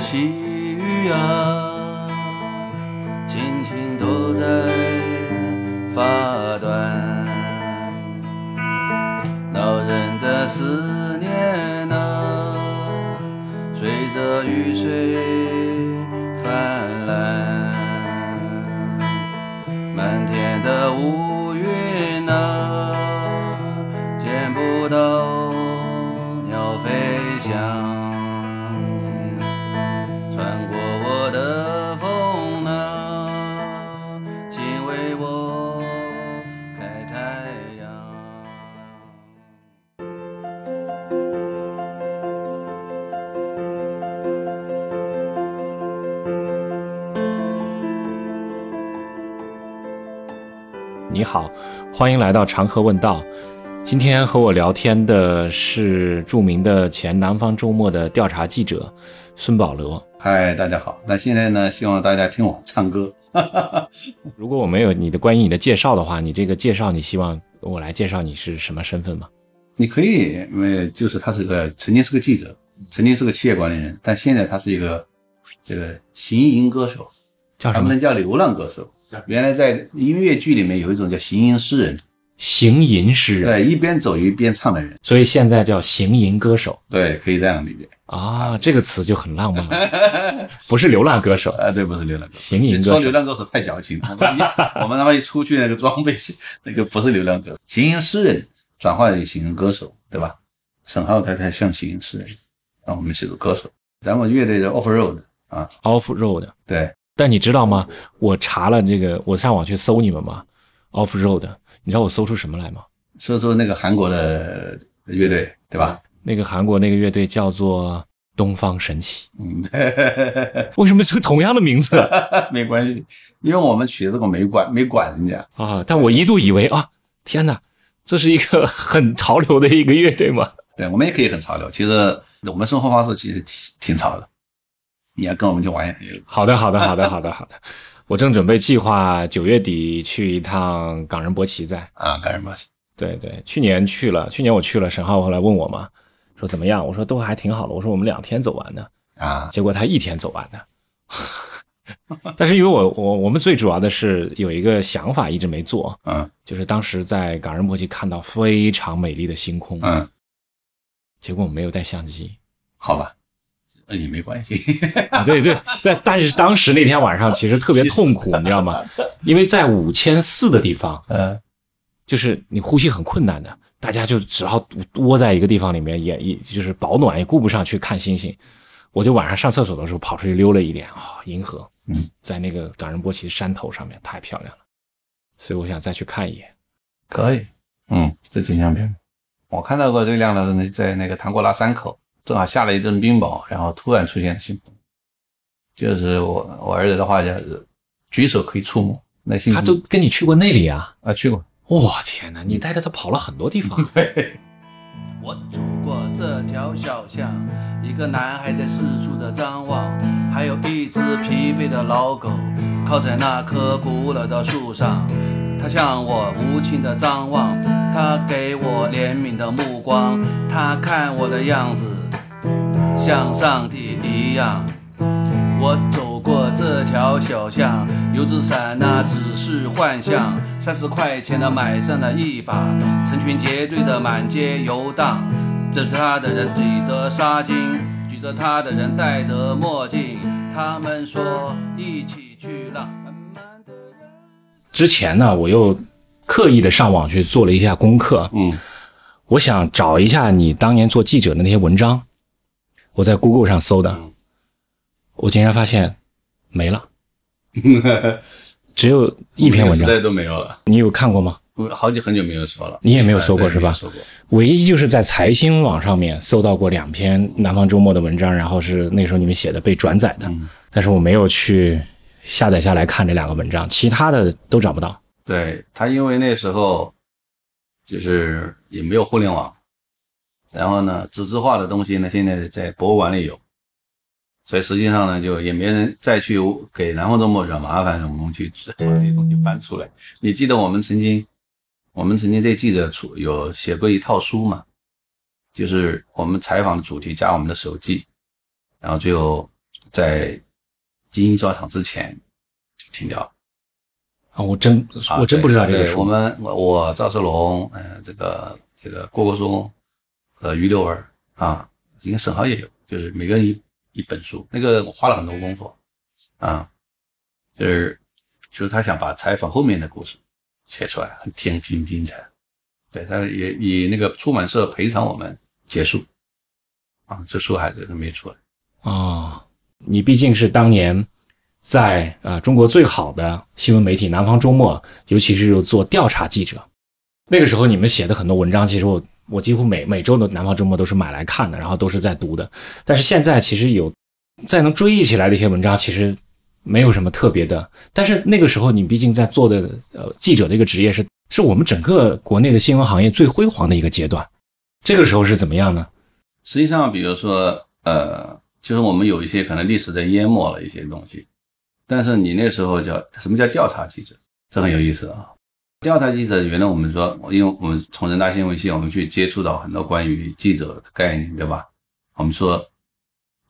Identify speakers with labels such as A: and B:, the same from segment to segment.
A: 细雨啊，轻轻都在发端。老人的思
B: 欢迎来到长河问道。今天和我聊天的是著名的前南方周末的调查记者孙保罗。
A: 嗨，大家好。那现在呢，希望大家听我唱歌。
B: 如果我没有你的关于你的介绍的话，你这个介绍你希望我来介绍你是什么身份吗？
A: 你可以，因为就是他是个曾经是个记者，曾经是个企业管理人，但现在他是一个这个行吟歌手，
B: 叫什么
A: 他们？叫流浪歌手。原来在音乐剧里面有一种叫行吟诗人，
B: 行吟诗人，
A: 对，一边走一边唱的人，
B: 所以现在叫行吟歌手
A: 对，可以这样理解。
B: 啊，这个词就很浪漫了，不是流浪歌手。
A: 啊，对，不是流浪歌手，
B: 行吟歌手
A: 说流浪歌手太矫情了。我们他妈一出去那个装备是那个不是流浪歌手，行吟诗人转化为行吟歌手，对吧？沈浩他才像行吟诗人，啊，我们是个歌手，咱们乐队的 Off Road 啊
B: ，Off Road，
A: 对，
B: 但你知道吗？我查了这个，我上网去搜你们嘛，Off Road，你知道我搜出什么来吗？
A: 搜出那个韩国的乐队，对吧？
B: 那个韩国那个乐队叫做东方神起，
A: 嗯，
B: 为什么是同样的名字
A: 没关系，因为我们曲子我没管没管人家，
B: 啊？但我一度以为啊，天哪，这是一个很潮流的一个乐队嘛？
A: 对我们也可以很潮流。其实我们生活方式其实挺挺潮的，你要跟我们去玩。
B: 好的，好的，好的，好的，好的。我正准备计划九月底去一趟冈仁波齐在。
A: 啊，干什么？
B: 对对，去年去了，去年我去了，沈浩后来问我嘛，说怎么样？我说都还挺好的。我说我们两天走完的，
A: 啊，
B: 结果他一天走完的。但是因为我我我们最主要的是有一个想法一直没做，
A: 嗯
B: 就是当时在冈仁波齐看到非常美丽的星空，
A: 嗯，
B: 结果我没有带相机。
A: 好吧，跟你没关系。
B: 啊，对对，但但是当时那天晚上其实特别痛苦，你知道吗？因为在五千四的地方，
A: 嗯
B: 就是你呼吸很困难的，大家就只好窝在一个地方里面，也也就是保暖，也顾不上去看星星。我就晚上上厕所的时候跑出去溜了一点啊、银河，
A: 嗯，
B: 在那个冈仁波齐山头上面太漂亮了，所以我想再去看一眼。
A: 可以，嗯，这景象片，我看到过最亮的是那在那个唐古拉山口，正好下了一阵冰雹，然后突然出现了星空，就是我我儿子的话就是举手可以触摸那星空，
B: 他都跟你去过那里啊？
A: 啊去过，
B: 哇、天哪，你带着他跑了很多地方。
A: 对，
C: 我走过这条小巷，一个男孩在四处的张望，还有一只疲惫的老狗靠在那棵古老的树上。它向我无情的张望，它给我怜悯的目光，它看我的样子像上帝一样。我走过这条小巷，油纸伞那只是幻象，三十块钱的买上了一把，成群结队的满街游荡，着他的人举着纱巾，举着他的人戴着墨镜，他们说一起去浪。
B: 之前呢，我又刻意的上网去做了一下功课，
A: 嗯
B: 我想找一下你当年做记者的那些文章，我在 Google 上搜的，
A: 嗯。
B: 我竟然发现没了，只有一篇文章。
A: 时代都没有了，
B: 你有看过吗？
A: 我好久很久没有搜了，
B: 你也没有搜过是吧？
A: 过，
B: 唯一就是在财新网上面搜到过两篇南方周末的文章，然后是那时候你们写的被转载的，
A: 嗯。
B: 但是我没有去下载下来看这两个文章，其他的都找不到。
A: 对他，因为那时候就是也没有互联网，然后呢，纸质化的东西呢，现在在博物馆里有，所以实际上呢，就也没人再去给南方周末惹麻烦，我们去把这些东西翻出来。你记得我们曾经，我们曾经这记者出有写过一套书嘛，就是我们采访的主题加我们的手记，然后最后在金鹰抓场之前就停掉了。
B: 啊，我真
A: 啊
B: 我真不知道这个
A: 对对
B: 数。
A: 我们我我赵世龙，嗯、这个这个郭国松呃于六儿啊，应该沈浩也有，就是每个人一一本书，那个我花了很多功夫啊，就是就是他想把采访后面的故事写出来，很挺挺精彩。对，他也以那个出版社赔偿我们结束啊，这书还是没出来。
B: 哦，你毕竟是当年在呃中国最好的新闻媒体《南方周末》，尤其是做调查记者。那个时候你们写的很多文章，其实我我几乎每每周的《南方周末》都是买来看的，然后都是在读的。但是现在其实有再能追忆起来的一些文章，其实没有什么特别的。但是那个时候你毕竟在做的呃记者这个职业是是我们整个国内的新闻行业最辉煌的一个阶段。这个时候是怎么样呢？
A: 实际上，比如说，呃，就是我们有一些可能历史在淹没了一些东西，但是你那时候叫什么叫调查记者？这很有意思啊。调查记者原来我们说，因为我们从人大新闻系，我们去接触到很多关于记者的概念，对吧？我们说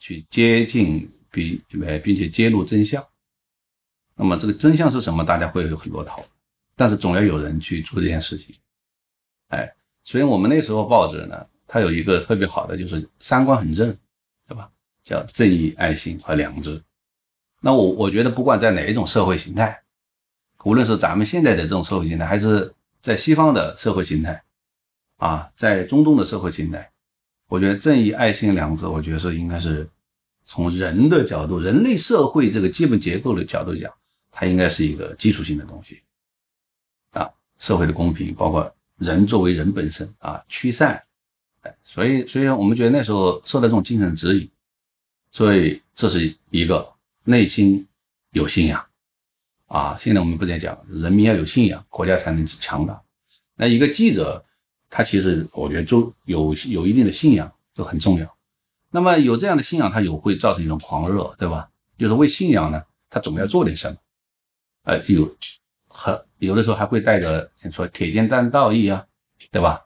A: 去接近并呃并且揭露真相。那么这个真相是什么？大家会有很多讨论，但是总要有人去做这件事情。哎，所以我们那时候报纸呢，它有一个特别好的，就是三观很正，对吧？叫正义、爱心和良知。那我我觉得，不管在哪一种社会形态，无论是咱们现在的这种社会形态，还是在西方的社会形态，啊，在中东的社会形态，我觉得正义、爱心、两字，我觉得是应该是从人的角度、人类社会这个基本结构的角度讲，它应该是一个基础性的东西。啊，社会的公平，包括人作为人本身啊，驱散，哎，所以，所以我们觉得那时候受到这种精神指引，所以这是一个内心有信仰啊。现在我们不再讲，人民要有信仰，国家才能强大。那一个记者，他其实我觉得就有有一定的信仰就很重要。那么有这样的信仰，他有会造成一种狂热，对吧？就是为信仰呢，他总要做点什么，呃，就有很有的时候还会带着说铁肩担道义啊，对吧？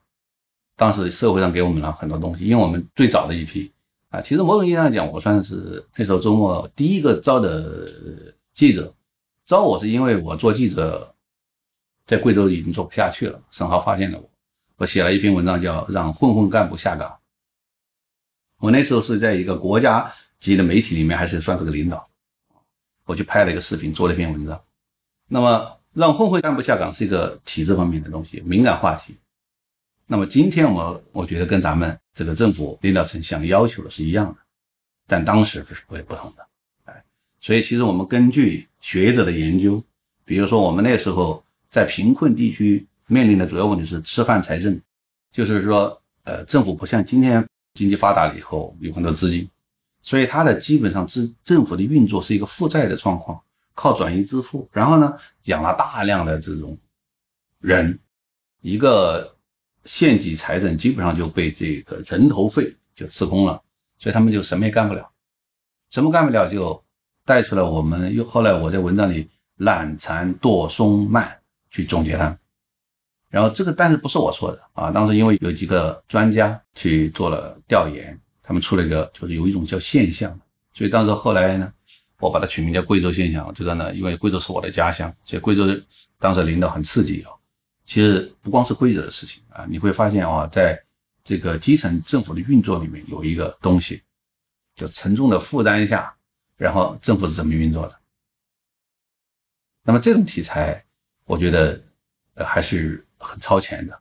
A: 当时社会上给我们了很多东西，因为我们最早的一批啊，其实某种意义上讲，我算是那时候周末第一个招的记者。招我是因为我做记者，在贵州已经做不下去了，沈浩发现了我，我写了一篇文章叫《让混混干部下岗》。我那时候是在一个国家级的媒体里面，还是算是个领导，我去拍了一个视频，做了一篇文章。那么让混混干部下岗是一个体制方面的东西，敏感话题。那么今天我我觉得跟咱们这个政府领导层想要求的是一样的，但当时是会不同的，所以其实我们根据学者的研究，比如说我们那时候在贫困地区面临的主要问题是吃饭财政，就是说呃政府不像今天经济发达了以后有很多资金，所以它的基本上支政府的运作是一个负债的状况。靠转移支付，然后呢，养了大量的这种人，一个县级财政基本上就被这个人头费就吃空了，所以他们就什么也干不了，什么干不了就带出来我们又后来我在文章里懒残惰松慢去总结它，然后这个但是不是我说的啊，当时因为有几个专家去做了调研，他们出了一个就是有一种叫现象，所以当时后来呢。我把它取名叫贵州现象。这个呢，因为贵州是我的家乡，所以贵州当时领导很刺激啊。其实不光是贵州的事情啊，你会发现啊，在这个基层政府的运作里面有一个东西，就沉重的负担下，然后政府是怎么运作的。那么这种题材，我觉得呃还是很超前的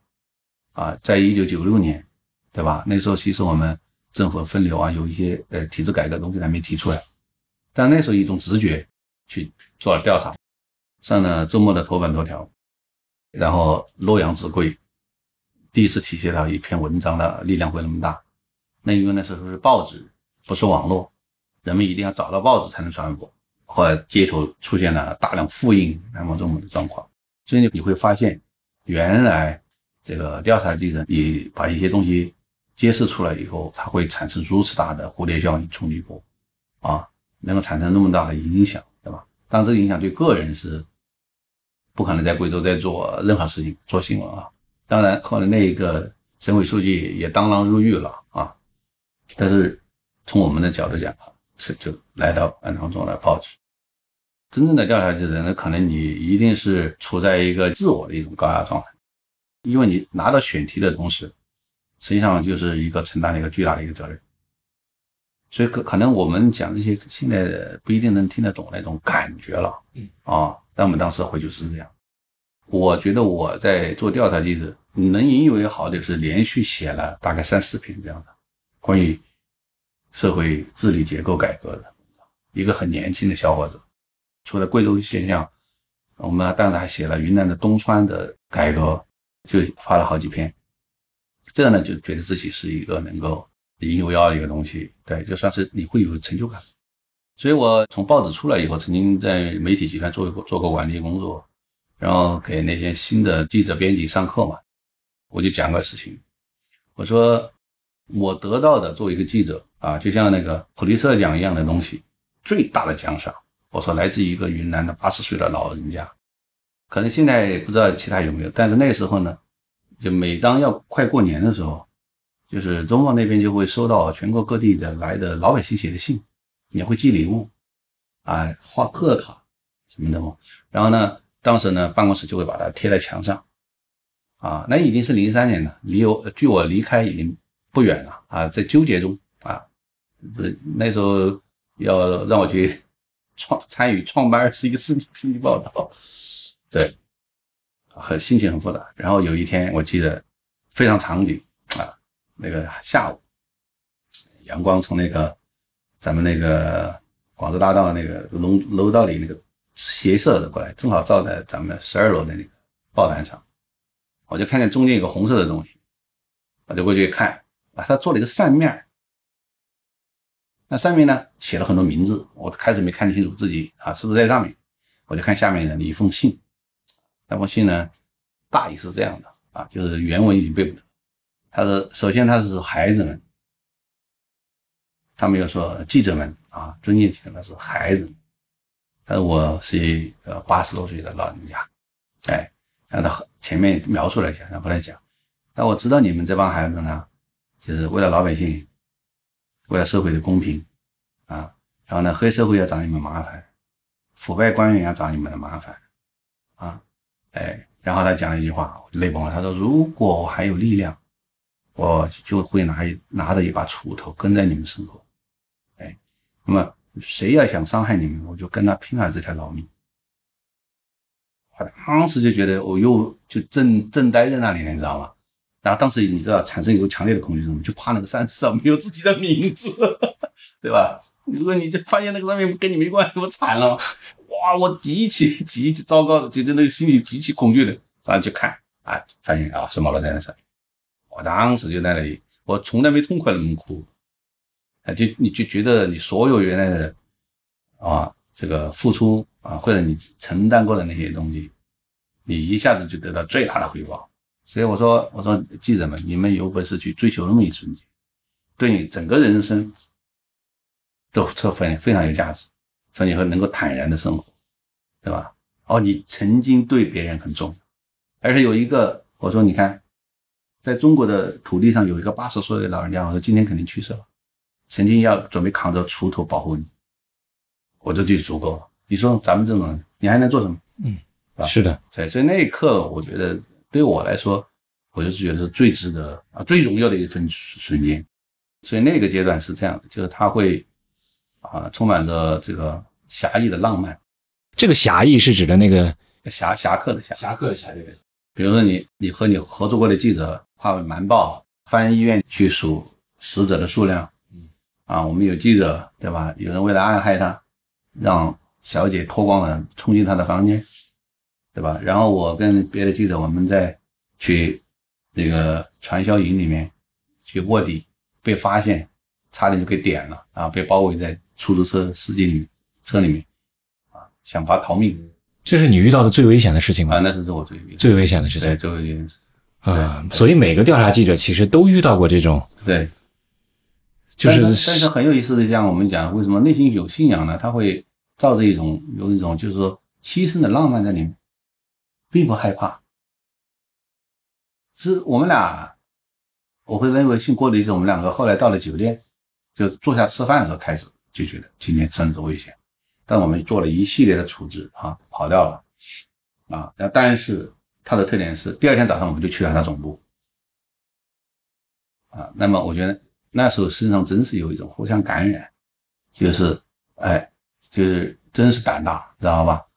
A: 啊。在一九九六年，对吧？那时候其实我们政府分流啊，有一些呃体制改革东西还没提出来。但那时候一种直觉去做了调查，上了周末的头版头条，然后洛阳纸贵，第一次体现到一篇文章的力量会那么大。那因为那时候是报纸，不是网络，人们一定要找到报纸才能传播。后来街头出现了大量复印南方周末的状况，所以你会发现，原来这个调查记者你把一些东西揭示出来以后，它会产生如此大的蝴蝶效应冲击波，啊。能够产生那么大的影响，对吧？当这个影响对个人是不可能在贵州再做任何事情做新闻啊。当然，后来那一个省委书记也当啷入狱了啊。但是从我们的角度讲，是就来到案当中来报纸。真正的调查记者，呢可能你一定是处在一个自我的一种高压状态，因为你拿到选题的同时，实际上就是一个承担了一个巨大的一个责任。所以可可能我们讲这些现在不一定能听得懂那种感觉了，
B: 嗯
A: 啊，但我们当时回去是这样。我觉得我在做调查记者，能引以为豪的是连续写了大概三四篇这样的关于社会治理结构改革的，一个很年轻的小伙子，除了贵州现象，我们当时还写了云南的东川的改革，就发了好几篇。这样呢，就觉得自己是一个能够引以为傲的一个东西，对，就算是你会有成就感。所以我从报纸出来以后，曾经在媒体集团做过做过管理工作，然后给那些新的记者编辑上课嘛，我就讲个事情，我说我得到的作为一个记者啊，就像那个普利策奖一样的东西，最大的奖赏，我说来自于一个云南的八十岁的老人家，可能现在不知道其他有没有，但是那时候呢，就每当要快过年的时候，就是中方那边就会收到全国各地的来的老百姓写的信，也会寄礼物，啊，画贺卡什么的嘛。然后呢，当时呢，办公室就会把它贴在墙上，啊，那已经是零三年了，离我距我离开已经不远了啊，在纠结中，是那时候要让我去创参与创办二十一世纪经济报道，对，很心情很复杂。然后有一天我记得非常场景啊，那个下午，阳光从那个咱们那个广州大道那个楼楼道里那个斜射的过来，正好照在咱们十二楼的那个报栏上，我就看见中间有个红色的东西，我就过去看啊，他做了一个扇面那上面呢写了很多名字，我开始没看清楚自己啊是不是在上面，我就看下面的一封信，那封信呢大意是这样的啊，就是原文已经背不得。他说，首先他是孩子们，他没有说记者们啊，尊敬起来是孩子们。他说我是一个八十多岁的老人家，哎，然后他前面描述了一下，然后来讲，但我知道你们这帮孩子呢，就是为了老百姓。为了社会的公平，啊，然后呢，黑社会要找你们麻烦，腐败官员要找你们的麻烦，啊，哎，然后他讲了一句话，我就泪崩了。他说：“如果我还有力量，我就会拿一拿着一把锄头跟在你们身后，哎，那么谁要想伤害你们，我就跟他拼了这条老命。”我当时就觉得我又就正正呆在那里了，你知道吗？然后当时你知道产生一个强烈的恐惧，什么？就怕那个扇子 上没有自己的名字，对吧？如果你就发现那个上面跟你没关系，我惨了，哇！我极其极其糟糕的，就是那个心里极其恐惧的，然后去看，啊，发现啊是毛罗在那上，我当时就在那里，我从来没痛快那么哭，啊，就你就觉得你所有原来的啊这个付出啊，或者你承担过的那些东西，你一下子就得到最大的回报。所以我说，我说记者们，你们有本事去追求那么一瞬间，对你整个人生都这非非常有价值，让你会能够坦然的生活，对吧？哦，你曾经对别人很重要，而且有一个，我说你看，在中国的土地上有一个八十岁的老人家，我说今天肯定去世了，曾经要准备扛着锄头保护你，我这就足够了。你说咱们这种人，你还能做什么？
B: 嗯，是的，
A: 所以所以那一刻，我觉得。对我来说，我就是觉得是最值得啊、最荣耀的一份瞬间。所以那个阶段是这样的，就是他会啊，充满着这个侠义的浪漫。
B: 这个侠义是指的那个
A: 侠侠客的侠，
B: 侠客的侠，对
A: 比如说你你和你合作过的记者画瞒报，翻医院去数死者的数量，
B: 嗯，
A: 啊，我们有记者对吧？有人为了暗害他，让小姐脱光了冲进他的房间。对吧？然后我跟别的记者，我们在去那个传销营里面去卧底，被发现，差点就给点了啊！被包围在出租车司机里车里面啊，想法逃命
B: 这是你遇到的最危险的事情吗？
A: 啊！那是我最
B: 最危险的事情
A: 对，最危险的事
B: 啊！所以每个调查记者其实都遇到过这种，
A: 对，
B: 就是
A: 但是但是很有意思的，像我们讲，为什么内心有信仰呢？他会造着一种有一种就是说牺牲的浪漫在里面。并不害怕，是我们俩，我会认为信郭的一种，我们两个后来到了酒店，就坐下吃饭的时候开始，就觉得今天生死危险，但我们做了一系列的处置啊，跑掉了啊。那但是他的特点是，第二天早上我们就去了他总部啊。那么我觉得那时候身上真是有一种互相感染，就是哎，就是真是胆大，知道吧？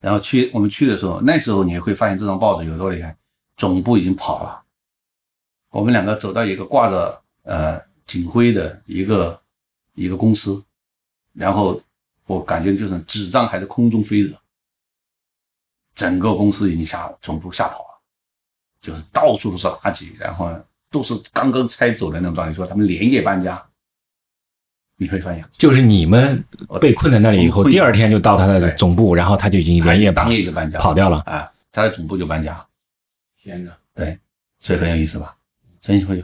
A: 然后去我们去的时候，那时候你会发现这张报纸有多厉害，总部已经跑了。我们两个走到一个挂着呃警徽的一个一个公司，然后我感觉就是纸张还在空中飞着，整个公司已经吓总部吓跑了，就是到处都是垃圾，然后都是刚刚拆走的那种状态，说他们连夜搬家。你会发现，
B: 就是你们被困在那里以后，第二天就到他的总部，然后他就已经连夜
A: 当夜就搬家
B: 跑掉了
A: 啊，他的总部就搬家。
B: 天哪，
A: 对，所以很有意思吧？真会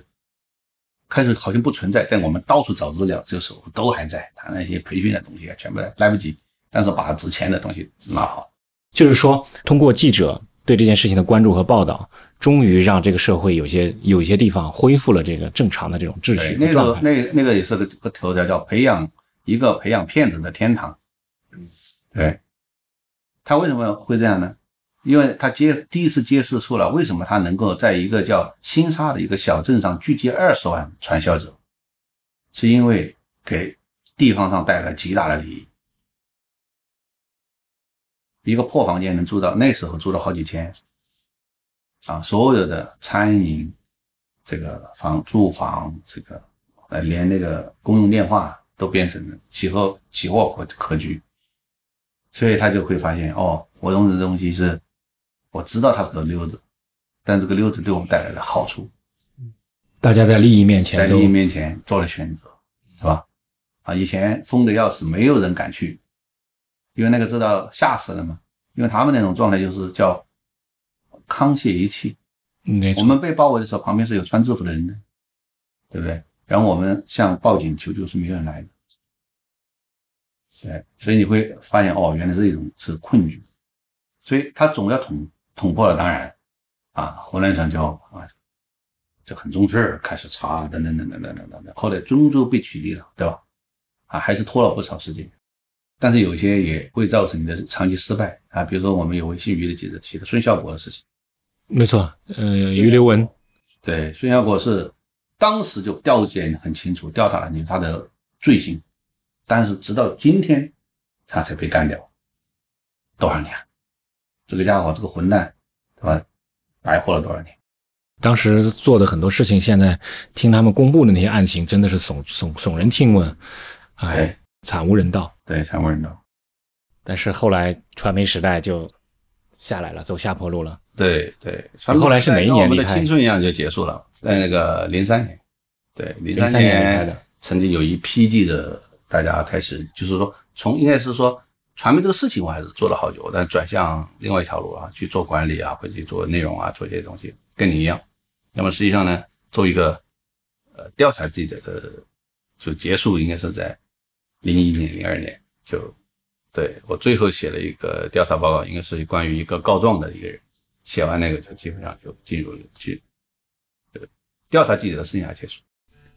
A: 开始好像不存在，但我们到处找资料，这个时候都还在，他那些培训的东西啊，全部来不及，但是把值钱的东西拿好。
B: 就是说，通过记者对这件事情的关注和报道。终于让这个社会有些有一些地方恢复了这个正常的这种秩序。
A: 那个那那个也是个个头条，叫培养一个培养骗子的天堂。嗯，对。他为什么会这样呢？因为他揭第一次揭示出了为什么他能够在一个叫新沙的一个小镇上聚集二十万传销者，是因为给地方上带来极大的利益。一个破房间能租到那时候租了好几千。啊，所有的餐饮、这个房住房、这个呃，连那个公用电话都变成了起货起货可可居，所以他就会发现哦，我用的东西是，我知道它是个溜子，但这个溜子对我们带来了好处。
B: 大家在利益面前，
A: 在利益面前做了选择，是吧？啊，以前疯的要死，没有人敢去，因为那个知道吓死了嘛，因为他们那种状态就是叫。沆瀣一气，我们被包围的时候，旁边是有穿制服的人的，对不对？然后我们向报警求救，是没有人来的。对，所以你会发现，哦，原来这种是困局，所以他总要捅捅破了。当然，啊，湖南省就啊，就很重视，开始查，等等等等等等等等。后来终究被取缔了，对吧？啊，还是拖了不少时间，但是有些也会造成你的长期失败啊。比如说，我们有位姓于的记者写的孙孝国的事情。
B: 没错，呃，余留文，
A: 对，孙小果是当时就调检很清楚，调查了你他的罪行，但是直到今天他才被干掉，多少年？这个家伙，这个混蛋，对吧？白活了多少年？
B: 当时做的很多事情，现在听他们公布的那些案情，真的是耸耸耸人听闻，哎，惨无人道，
A: 对，惨无人道。
B: 但是后来传媒时代就下来了，走下坡路了。
A: 对对，
B: 后来是哪一年
A: 我们的青春一样就结束了，在那个零三年，对零
B: 三年
A: 曾经有一批记者，大家开始就是说，从应该是说传媒这个事情我还是做了好久，但转向另外一条路啊，去做管理啊，或者去做内容啊，做这些东西，跟你一样。那么实际上呢，做一个呃调查记者的就结束，应该是在零一年、零二年就对我最后写了一个调查报告，应该是关于一个告状的一个人。写完那个就基本上就进入了去，调查记者的生涯结束。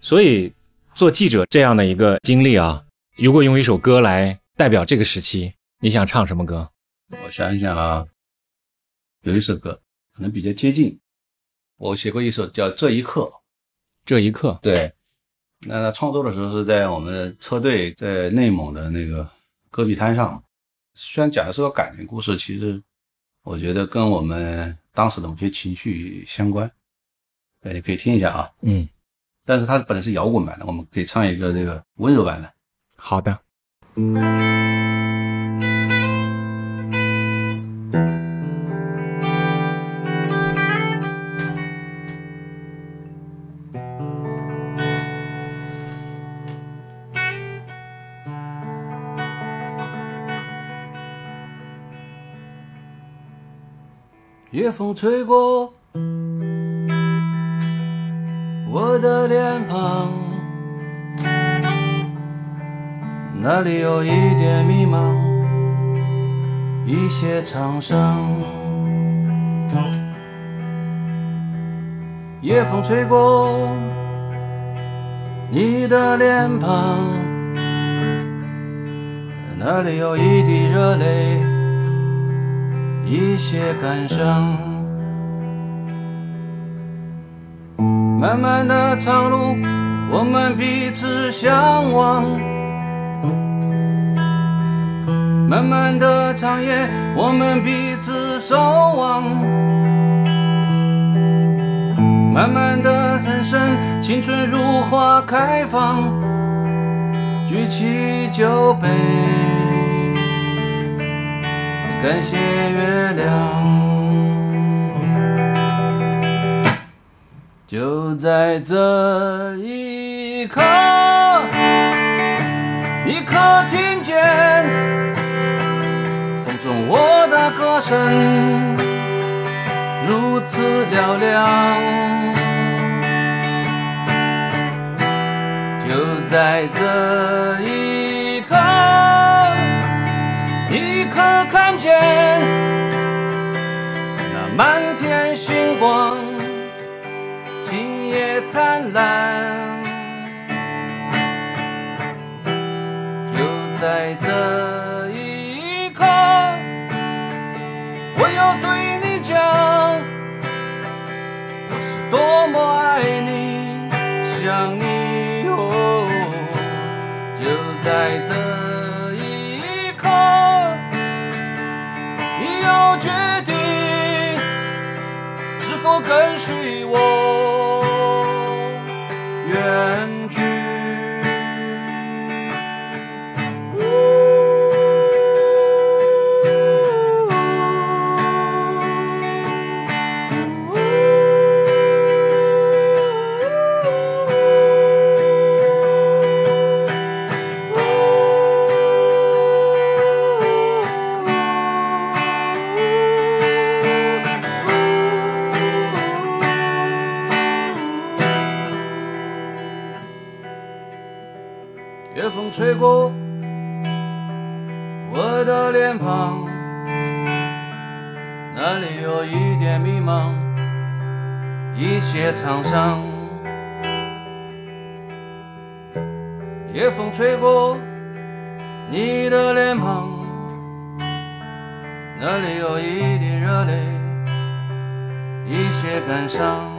B: 所以做记者这样的一个经历啊，如果用一首歌来代表这个时期，你想唱什么歌？
A: 我想一想啊，有一首歌可能比较接近。我写过一首叫《这一刻》，
B: 这一刻。
A: 对，那他创作的时候是在我们车队在内蒙的那个戈壁滩上，虽然讲的是个感情故事，其实。我觉得跟我们当时的某些情绪相关，大家可以听一下啊，
B: 嗯，
A: 但是它本来是摇滚版的，我们可以唱一个这个温柔版的。
B: 好的。
C: 夜风吹过我的脸庞，那里有一点迷茫，一些沧桑。夜风吹过你的脸庞，那里有一滴热泪，一些感伤。漫漫的长路，我们彼此相望。漫漫的长夜，我们彼此守望。漫漫的人生，青春如花开放。举起酒杯，感谢月亮。就在这一刻，你可听见风中我的歌声，如此嘹亮。就在这一看见那满天星光，星夜灿烂。就在这一刻，我要对你讲，我是多么爱你，想你哦。就在这否跟随我有一点迷茫，一些沧桑。夜风吹过你的脸庞，那里有一滴热泪，一些感伤。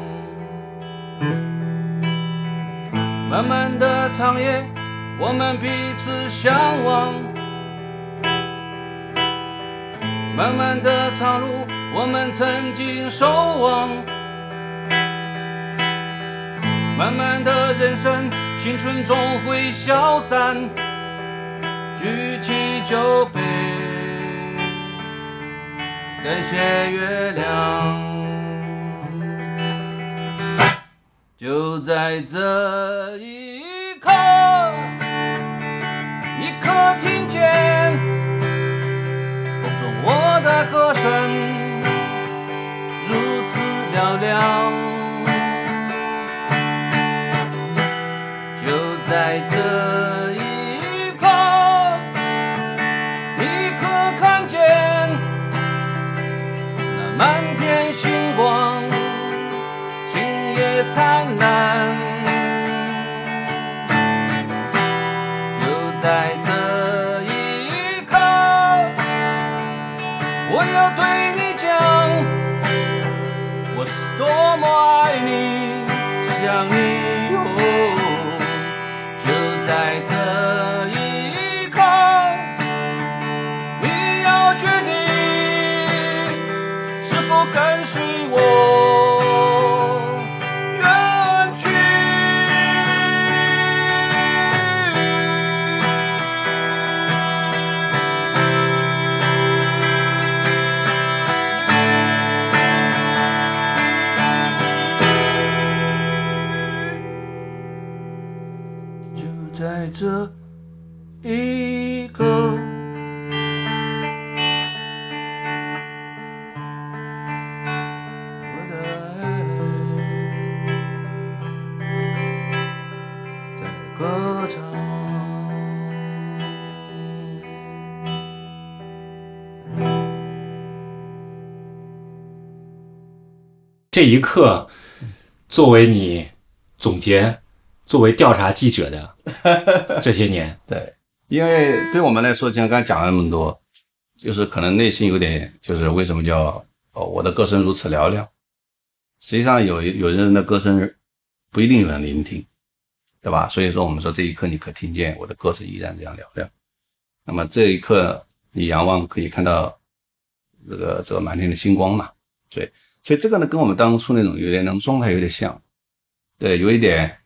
C: 漫漫的长夜，我们彼此相望。漫漫的长路，我们曾经守望。漫漫的人生，青春总会消散。举起酒杯，感谢月亮。就在这一刻，你可听见风中我的歌声，聊聊。这一刻，
B: 作为你总结，作为调查记者的 这些年，
A: 对，因为对我们来说，就像刚才讲了那么多，就是可能内心有点，就是为什么叫哦，我的歌声如此嘹亮。实际上有有人的歌声不一定有人聆听，对吧？所以说我们说这一刻你可听见我的歌声依然这样嘹亮。那么这一刻你仰望可以看到这个这个满天的星光嘛？对，所以这个呢跟我们当初那种有点那种状态有点像，对，有一点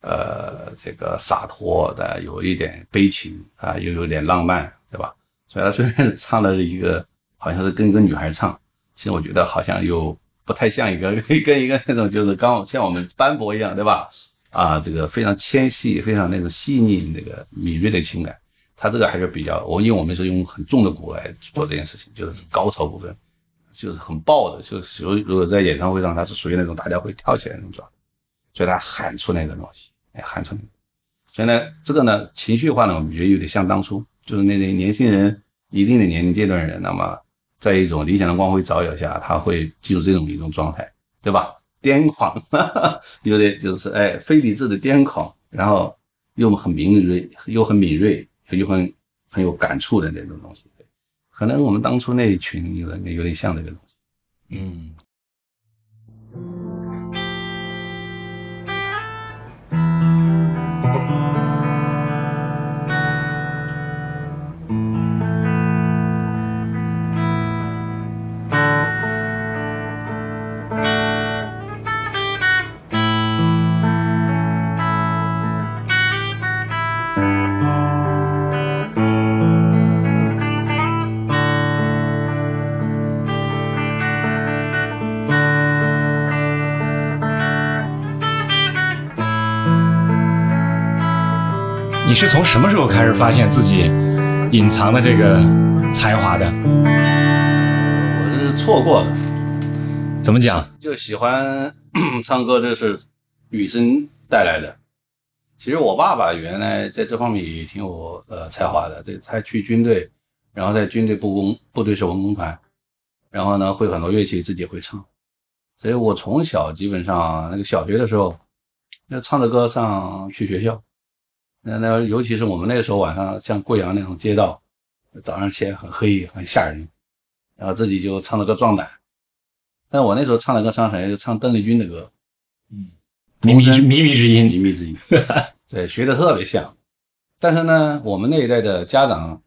A: 呃这个洒脱的，有一点悲情啊，又有点浪漫，对吧？所以他虽然是唱的是一个好像是跟一个女孩唱，其实我觉得好像又。不太像一个 跟一个那种就是刚像我们斑驳一样，对吧？啊，这个非常纤细、非常那种细腻、那个敏锐的情感，他这个还是比较我，因为我们是用很重的鼓来做这件事情，就是高潮部分，就是很爆的，就是如如果在演唱会上，他是属于那种大家会跳起来那种状态，所以他喊出那个东西，哎，喊出那个。所以呢，这个呢，情绪化呢，我们觉得有点像当初，就是那些年轻人一定的年龄阶段人，那么。在一种理想的光辉照耀下，他会进入这种一种状态，对吧？癫狂，有点就是哎，非理智的癫狂，然后又很敏锐，又很敏锐，又很很有感触的那种东西。可能我们当初那一群有点有点像这个东西，
B: 嗯。是从什么时候开始发现自己隐藏的这个才华的？
A: 我是错过的。
B: 怎么讲？
A: 就喜欢 唱歌，这是与生带来的。其实我爸爸原来在这方面也挺有呃才华的。这他去军队，然后在军队部工部队是文工团，然后呢会很多乐器，自己会唱。所以我从小基本上那个小学的时候，要唱着歌上去学校。那那尤其是我们那个时候晚上，像贵阳那种街道，早上起来很黑很吓人，然后自己就唱了个壮胆。但我那时候唱的歌唱谁？就唱邓丽君的歌，
B: 嗯，靡靡之靡靡之音，
A: 靡靡之音，对，学的特别像。但是呢，我们那一代的家长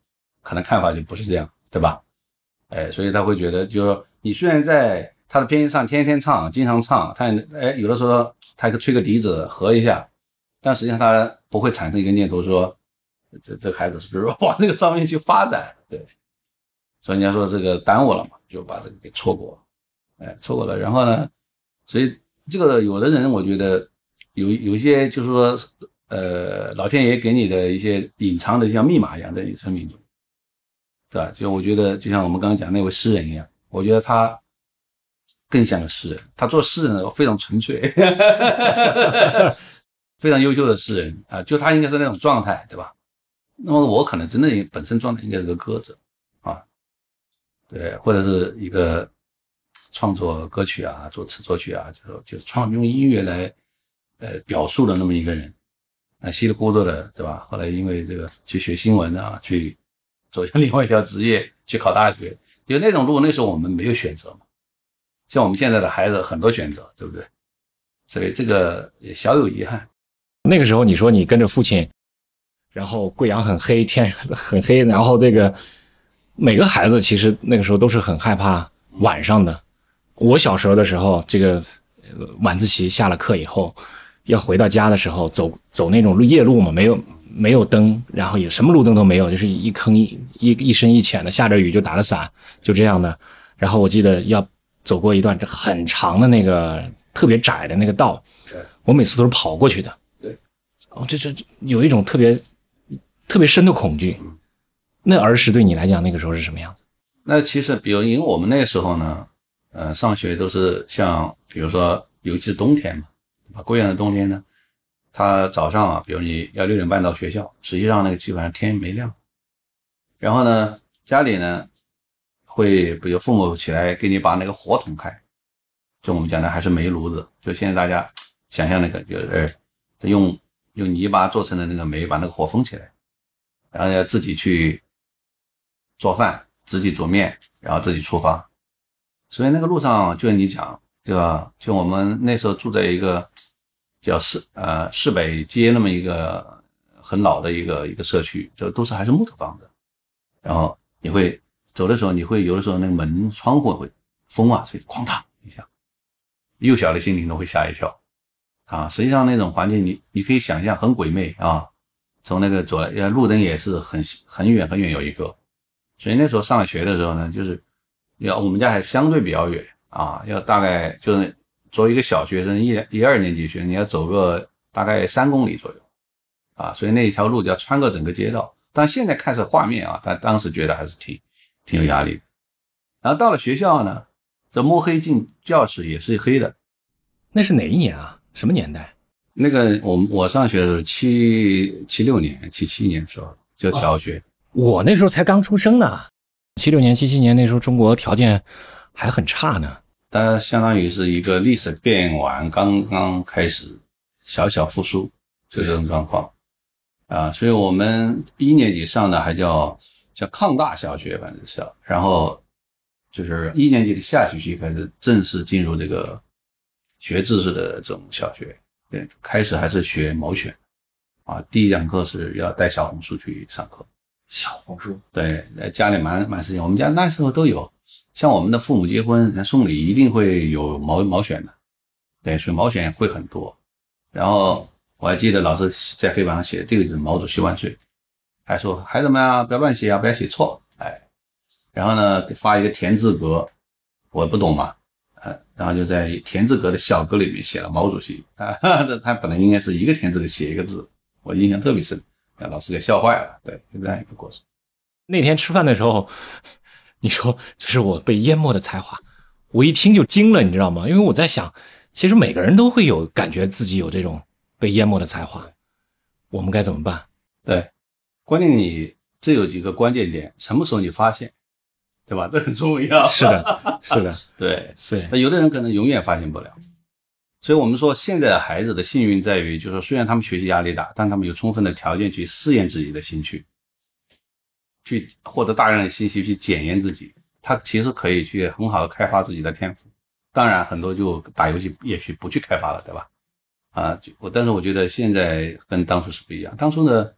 A: 可能看法就不是这样，对吧？哎，所以他会觉得，就是说你虽然在他的编上天天唱，经常唱，他哎有的时候他吹个笛子和一下。但实际上他不会产生一个念头说，这这孩子是不是往这个上面去发展？对，所以人家说这个耽误了嘛，就把这个给错过，哎，错过了。然后呢，所以这个有的人我觉得有有些就是说，呃，老天爷给你的一些隐藏的像密码一样在你生命中，对吧？就我觉得就像我们刚刚讲那位诗人一样，我觉得他更像个诗人，他做诗人非常纯粹。非常优秀的诗人啊，就他应该是那种状态，对吧？那么我可能真的本身状态应该是个歌者啊，对，或者是一个创作歌曲啊、作词作曲啊，就是就是创用音乐来呃表述的那么一个人，啊，稀里糊涂的，对吧？后来因为这个去学新闻啊，去走向 另外一条职业，去考大学，就那种路，那时候我们没有选择嘛，像我们现在的孩子很多选择，对不对？所以这个也小有遗憾。
B: 那个时候，你说你跟着父亲，然后贵阳很黑，天很黑，然后这个每个孩子其实那个时候都是很害怕晚上的。我小时候的时候，这个晚自习下了课以后，要回到家的时候，走走那种夜路嘛，没有没有灯，然后也什么路灯都没有，就是一坑一一一深一浅的，下着雨就打着伞，就这样的。然后我记得要走过一段很长的那个特别窄的那个道，我每次都是跑过去的。哦，这这有一种特别特别深的恐惧。那儿时对你来讲，那个时候是什么样子？
A: 那其实，比如因为我们那个时候呢，呃，上学都是像，比如说，尤其是冬天嘛，啊，贵阳的冬天呢，他早上啊，比如你要六点半到学校，实际上那个基本上天没亮。然后呢，家里呢会，比如父母起来给你把那个火捅开，就我们讲的还是煤炉子，就现在大家想象那个，就是用。用泥巴做成的那个煤，把那个火封起来，然后要自己去做饭，自己煮面，然后自己出发。所以那个路上，就像你讲，对吧？就我们那时候住在一个叫市呃市北街那么一个很老的一个一个社区，就都是还是木头房子。然后你会走的时候，你会有的时候那个门窗户会风啊，所以哐当一下，幼小的心灵都会吓一跳啊。实际上那种环境，你你可以想象很鬼魅啊。从那个走来，呃，路灯也是很很远很远有一个，所以那时候上学的时候呢，就是要我们家还相对比较远啊，要大概就是作为一个小学生，一一二年级学生，你要走个大概三公里左右啊，所以那一条路就要穿过整个街道。但现在看是画面啊，但当时觉得还是挺挺有压力的。然后到了学校呢，这摸黑进教室也是黑的。
B: 那是哪一年啊？什么年代？
A: 那个我我上学是七七六年、七七年的时候，就小学。
B: 我那时候才刚出生呢，七六年、七七年那时候中国条件还很差呢。
A: 它相当于是一个历史变完，刚刚开始小小复苏，就这种状况啊。所以我们一年级上的还叫叫抗大小学，反正是，然后就是一年级的下学期开始正式进入这个学知识的这种小学。对，开始还是学毛选，啊，第一讲课是要带小红书去上课。
B: 小红书，
A: 对，家里蛮蛮时间，我们家那时候都有，像我们的父母结婚送礼一定会有毛毛选的，对，所以毛选会很多。然后我还记得老师在黑板上写这个是“毛主席万岁”，还说孩子们啊，不要乱写啊，不要写错，哎，然后呢发一个田字格，我不懂嘛。呃，然后就在田字格的小格里面写了毛主席啊，这他本来应该是一个田字格写一个字，我印象特别深，让老师给笑坏了。对，就这样一个过程。
B: 那天吃饭的时候，你说这是我被淹没的才华，我一听就惊了，你知道吗？因为我在想，其实每个人都会有感觉自己有这种被淹没的才华，我们该怎么办？
A: 对，关键你这有几个关键点，什么时候你发现？对吧？这很重要。
B: 是的，是的，
A: 对，
B: 对。
A: 那有的人可能永远发现不了，所以我们说现在的孩子的幸运在于，就是虽然他们学习压力大，但他们有充分的条件去试验自己的兴趣，去获得大量的信息，去检验自己。他其实可以去很好的开发自己的天赋。当然，很多就打游戏，也许不去开发了，对吧？啊，我但是我觉得现在跟当初是不一样。当初呢，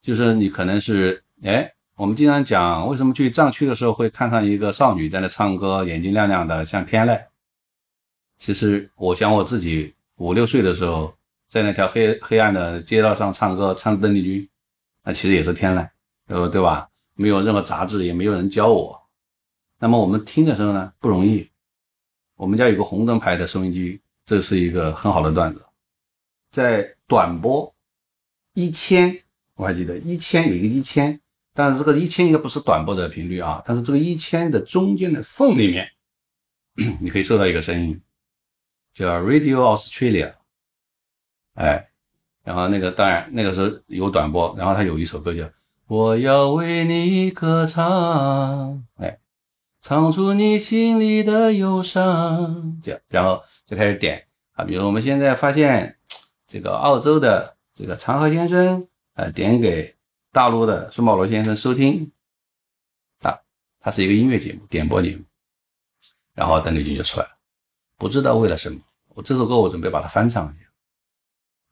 A: 就是你可能是哎。我们经常讲，为什么去藏区的时候会看上一个少女在那唱歌，眼睛亮亮的，像天籁。其实我想我自己五六岁的时候，在那条黑黑暗的街道上唱歌，唱邓丽君，那其实也是天籁，呃，对吧？没有任何杂志，也没有人教我。那么我们听的时候呢，不容易。我们家有个红灯牌的收音机，这是一个很好的段子，在短波一千，我还记得一千有一个一千。但是这个一千应该不是短波的频率啊，但是这个一千的中间的缝里面，你可以收到一个声音，叫 Radio Australia，哎，然后那个当然那个时候有短波，然后他有一首歌叫我要为你歌唱，哎，唱出你心里的忧伤，这样，然后就开始点啊，比如我们现在发现这个澳洲的这个长河先生，呃，点给。大陆的孙保罗先生收听，啊，他是一个音乐节目，点播节目，然后邓丽君就出来了，不知道为了什么，我这首歌我准备把它翻唱一下，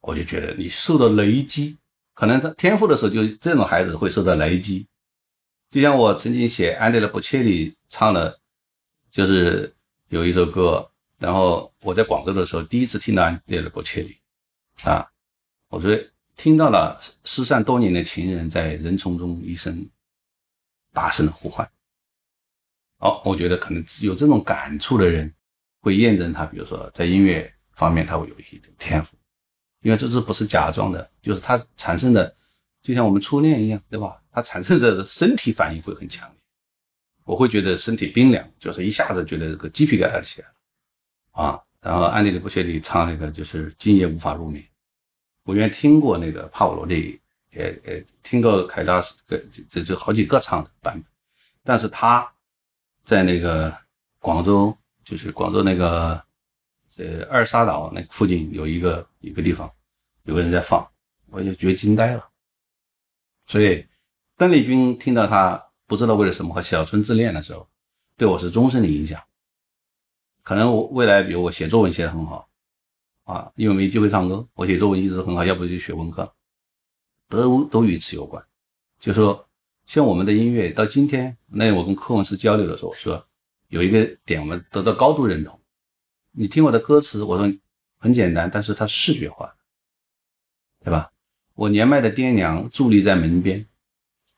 A: 我就觉得你受到雷击，可能他天赋的时候就这种孩子会受到雷击，就像我曾经写安德烈·波切利唱的，就是有一首歌，然后我在广州的时候第一次听到安德烈·波切利，啊，我说。听到了失散多年的情人在人丛中一声大声的呼唤。好，我觉得可能有这种感触的人，会验证他，比如说在音乐方面他会有一些天赋，因为这是不是假装的，就是他产生的，就像我们初恋一样，对吧？他产生的身体反应会很强烈，我会觉得身体冰凉，就是一下子觉得这个鸡皮疙瘩起来了啊。然后安迪的不屑地唱那个就是今夜无法入眠。我原来听过那个帕瓦罗蒂，也也听过凯拉斯，这这这好几个唱的版本，但是他在那个广州，就是广州那个这二沙岛那附近有一个一个地方，有个人在放，我就觉得惊呆了。所以邓丽君听到他不知道为了什么和小春自恋的时候，对我是终身的影响。可能我未来，比如我写作文写得很好，啊，因为没机会唱歌，我写作文一直很好，要不就学文科，都都与此有关。就说像我们的音乐到今天，那我跟柯文斯交流的时候说，有一个点我们得到高度认同。你听我的歌词，我说很简单，但是它视觉化，对吧？我年迈的爹娘伫立在门边，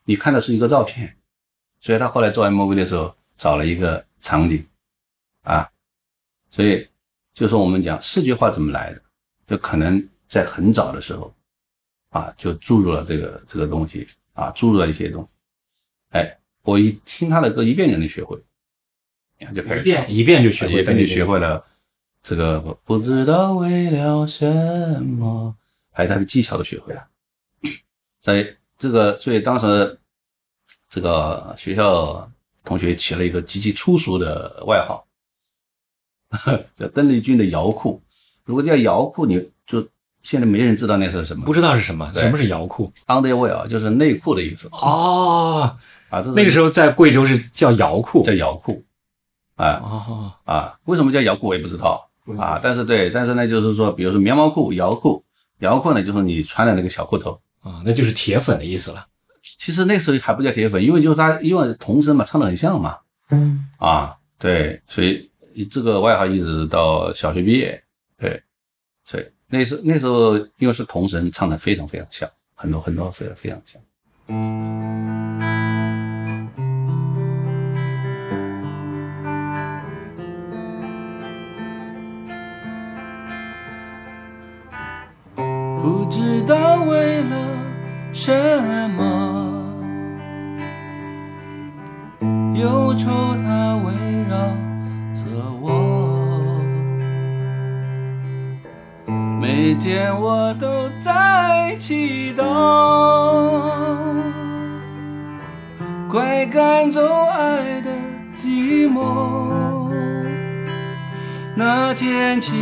A: 你看的是一个照片，所以他后来做 MV 的时候找了一个场景，啊，所以就是我们讲视觉化怎么来的，就可能在很早的时候，啊，就注入了这个这个东西，啊，注入了一些东西，哎，我一听他的歌一遍就能学会，然后就开始唱，
B: 一遍就学会，
A: 一遍就学会了这个不知道为了什么，还有他的技巧都学会了。在这个，所以当时这个学校同学起了一个极其粗俗的外号，叫邓丽君的摇裤。如果叫摇裤，你就现在没人知道那是什么，
B: 不知道是什么，什么是摇裤
A: underwear 就是内裤的意思
B: 哦，
A: 啊。这
B: 那个时候在贵州是叫摇裤
A: 叫摇裤，啊
B: 哦，
A: 啊，为什么叫摇裤我也不知道啊。但是对，但是呢，就是说，比如说棉毛裤、摇裤，摇裤呢就是你穿的那个小裤头。
B: 啊，那就是铁粉的意思了。
A: 其实那时候还不叫铁粉，因为就是他因为童声嘛，唱的很像嘛。
B: 嗯，
A: 啊，对，所以这个外号一直到小学毕业，对，所以那时候那时候因为是童声，唱的非常非常像，很多很多非常非常像。
C: 不知道为了什么，忧愁它每天我都在祈祷，快赶走爱的寂寞。那天起，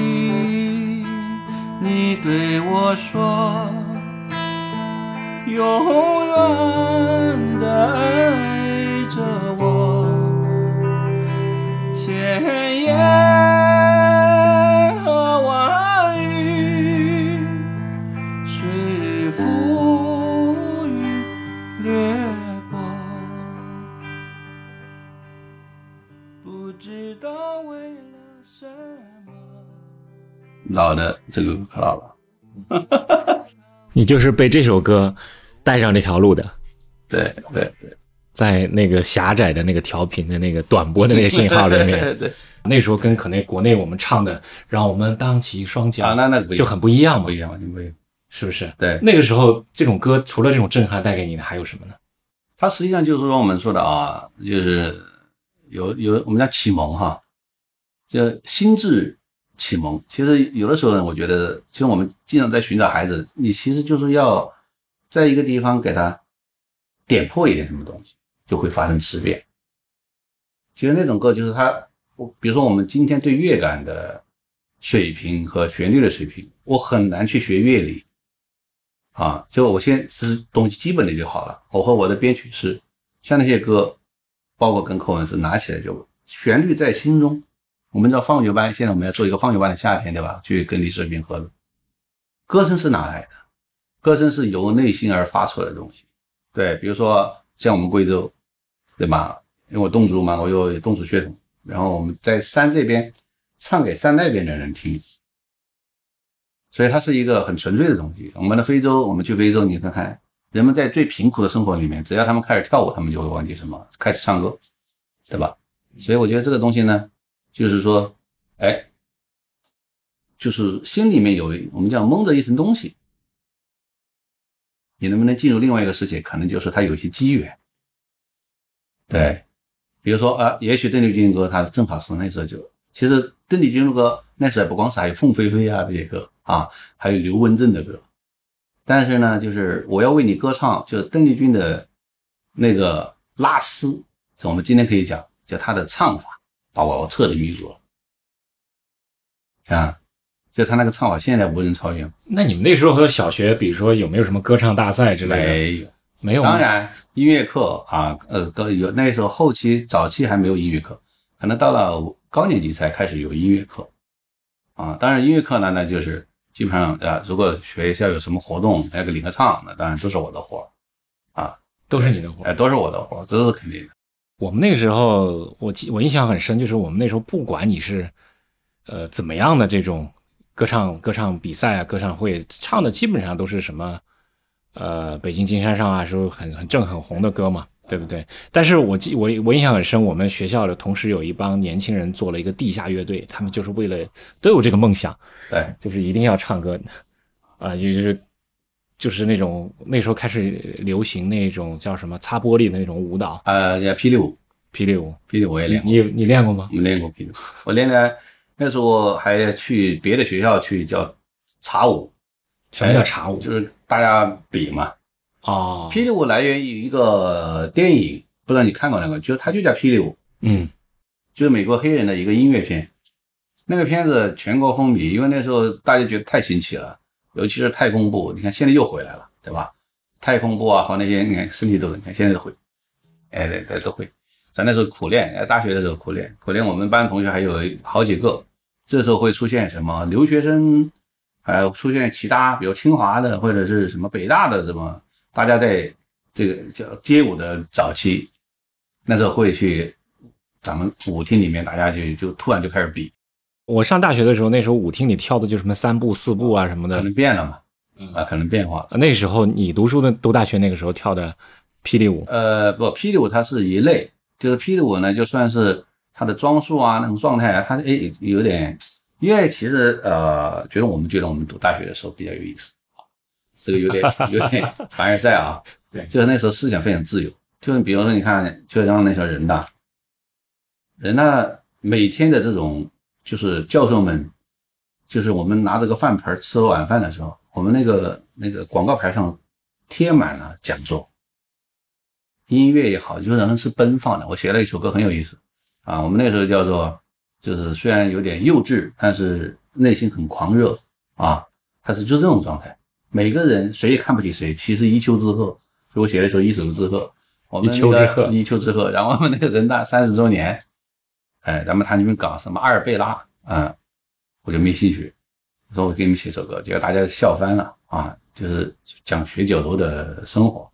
C: 你对我说，永远的爱着我，千言
A: 老的这个可老了，
B: 你就是被这首歌带上这条路的，
A: 对对对，
B: 在那个狭窄的那个调频的那个短波的那个信号里面，
A: 对
B: 那时候跟可能国内我们唱的“让我们荡起双桨”
A: 啊，那那
B: 就很不一样嘛。
A: 不，一样，不一样。
B: 是不是？
A: 对，
B: 那个时候这种歌除了这种震撼带给你的还有什么呢？
A: 它实际上就是说我们说的啊，就是有有我们叫启蒙哈，叫心智启蒙。其实有的时候呢，我觉得，其实我们经常在寻找孩子，你其实就是要在一个地方给他点破一点什么东西，就会发生质变。其实那种歌就是他，我比如说我们今天对乐感的水平和旋律的水平，我很难去学乐理。啊，就我先是东西基本的就好了。我和我的编曲师，像那些歌，包括跟寇文是拿起来就旋律在心中。我们知道放学班，现在我们要做一个放学班的夏天，对吧？去跟李世民合作。歌声是哪来的？歌声是由内心而发出来的东西。对，比如说像我们贵州，对吧？因为我侗族嘛，我有侗族血统，然后我们在山这边唱给山那边的人听。所以它是一个很纯粹的东西。我们的非洲，我们去非洲，你看看，人们在最贫苦的生活里面，只要他们开始跳舞，他们就会忘记什么，开始唱歌，对吧？所以我觉得这个东西呢，就是说，哎，就是心里面有我们叫蒙着一层东西，你能不能进入另外一个世界，可能就是他有一些机缘。对，比如说啊，也许邓丽君的歌，它正好是那时候就，其实邓丽君的歌那时候不光是还有凤飞飞啊这些歌啊，还有刘文正的歌，但是呢，就是我要为你歌唱，就是邓丽君的那个拉丝，我们今天可以讲，叫她的唱法。把我彻底迷住了，啊，就他那个唱法现在无人超越，
B: 那你们那时候和小学，比如说有没有什么歌唱大赛之类的？
A: 没有，
B: 没有
A: 当然，音乐课啊，呃，高有那时候后期早期还没有音乐课，可能到了高年级才开始有音乐课，啊，当然音乐课呢，那就是基本上啊，如果学校有什么活动，要给领个唱，那当然都是我的活儿，啊，
B: 都是你的活。
A: 哎，都是我的活儿，这是肯定的。
B: 我们那个时候，我记我印象很深，就是我们那时候不管你是呃怎么样的这种歌唱歌唱比赛啊、歌唱会，唱的基本上都是什么呃北京金山上啊，说很很正很红的歌嘛，对不对？但是我记我我印象很深，我们学校的同时有一帮年轻人做了一个地下乐队，他们就是为了都有这个梦想，
A: 对，
B: 就是一定要唱歌啊，也就是就是那种那时候开始流行那种叫什么擦玻璃的那种舞蹈，
A: 呃，叫霹雳舞，
B: 霹雳舞。
A: 霹雳舞我也练过，
B: 你你练过吗？
A: 我练过霹雳舞？我练的那时候还去别的学校去叫茶舞，
B: 什么叫茶舞？
A: 就是大家比嘛。
B: 哦，
A: 霹雳舞来源于一个电影，不知道你看过那个，就它就叫霹雳舞，
B: 嗯
A: 就是美国黑人的一个音乐片。那个片子全国风靡，因为那时候大家觉得太新奇了，尤其是太空步，你看现在又回来了，对吧？太空步啊和那些，你看身体都，你看现在都会，哎，对对都会。咱那时候苦练，大学的时候苦练，苦练。我们班同学还有好几个，这时候会出现什么留学生，还有出现其他，比如清华的或者是什么北大的什么，大家在这个叫街舞的早期，那时候会去咱们舞厅里面，大家就就突然就开始比，
B: 我上大学的时候，那时候舞厅里跳的就什么三步四步啊什么的
A: 可。能变了嘛，
B: 嗯
A: 啊，可能变化了。
B: 那时候你读书的读大学那个时候跳的霹雳舞，
A: 呃，不，霹雳舞它是一类，就是霹雳舞呢，就算是它的装束啊，那种状态啊，它诶有点，因为其实呃，觉得我们觉得我们读大学的时候比较有意思啊，这个有点有点 凡尔赛啊，
B: 对
A: 就是那时候思想非常自由，就是比如说你看，就像那时候人大，人大每天的这种就是教授们，就是我们拿着个饭盆儿吃晚饭的时候，我们那个那个广告牌上贴满了讲座。音乐也好，就是人是奔放的。我写了一首歌很有意思啊，我们那时候叫做，就是虽然有点幼稚，但是内心很狂热啊，他是就这种状态。每个人谁也看不起谁，其实一丘之貉。所以我写了一首《一丘之貉》，我们那
B: 一丘之
A: 个
B: 貉
A: 一丘之貉。然后我们那个人大三十周年，哎，咱们他那边搞什么阿尔贝拉啊，我就没兴趣。我说我给你们写首歌，结果大家笑翻了啊，就是讲学酒楼的生活，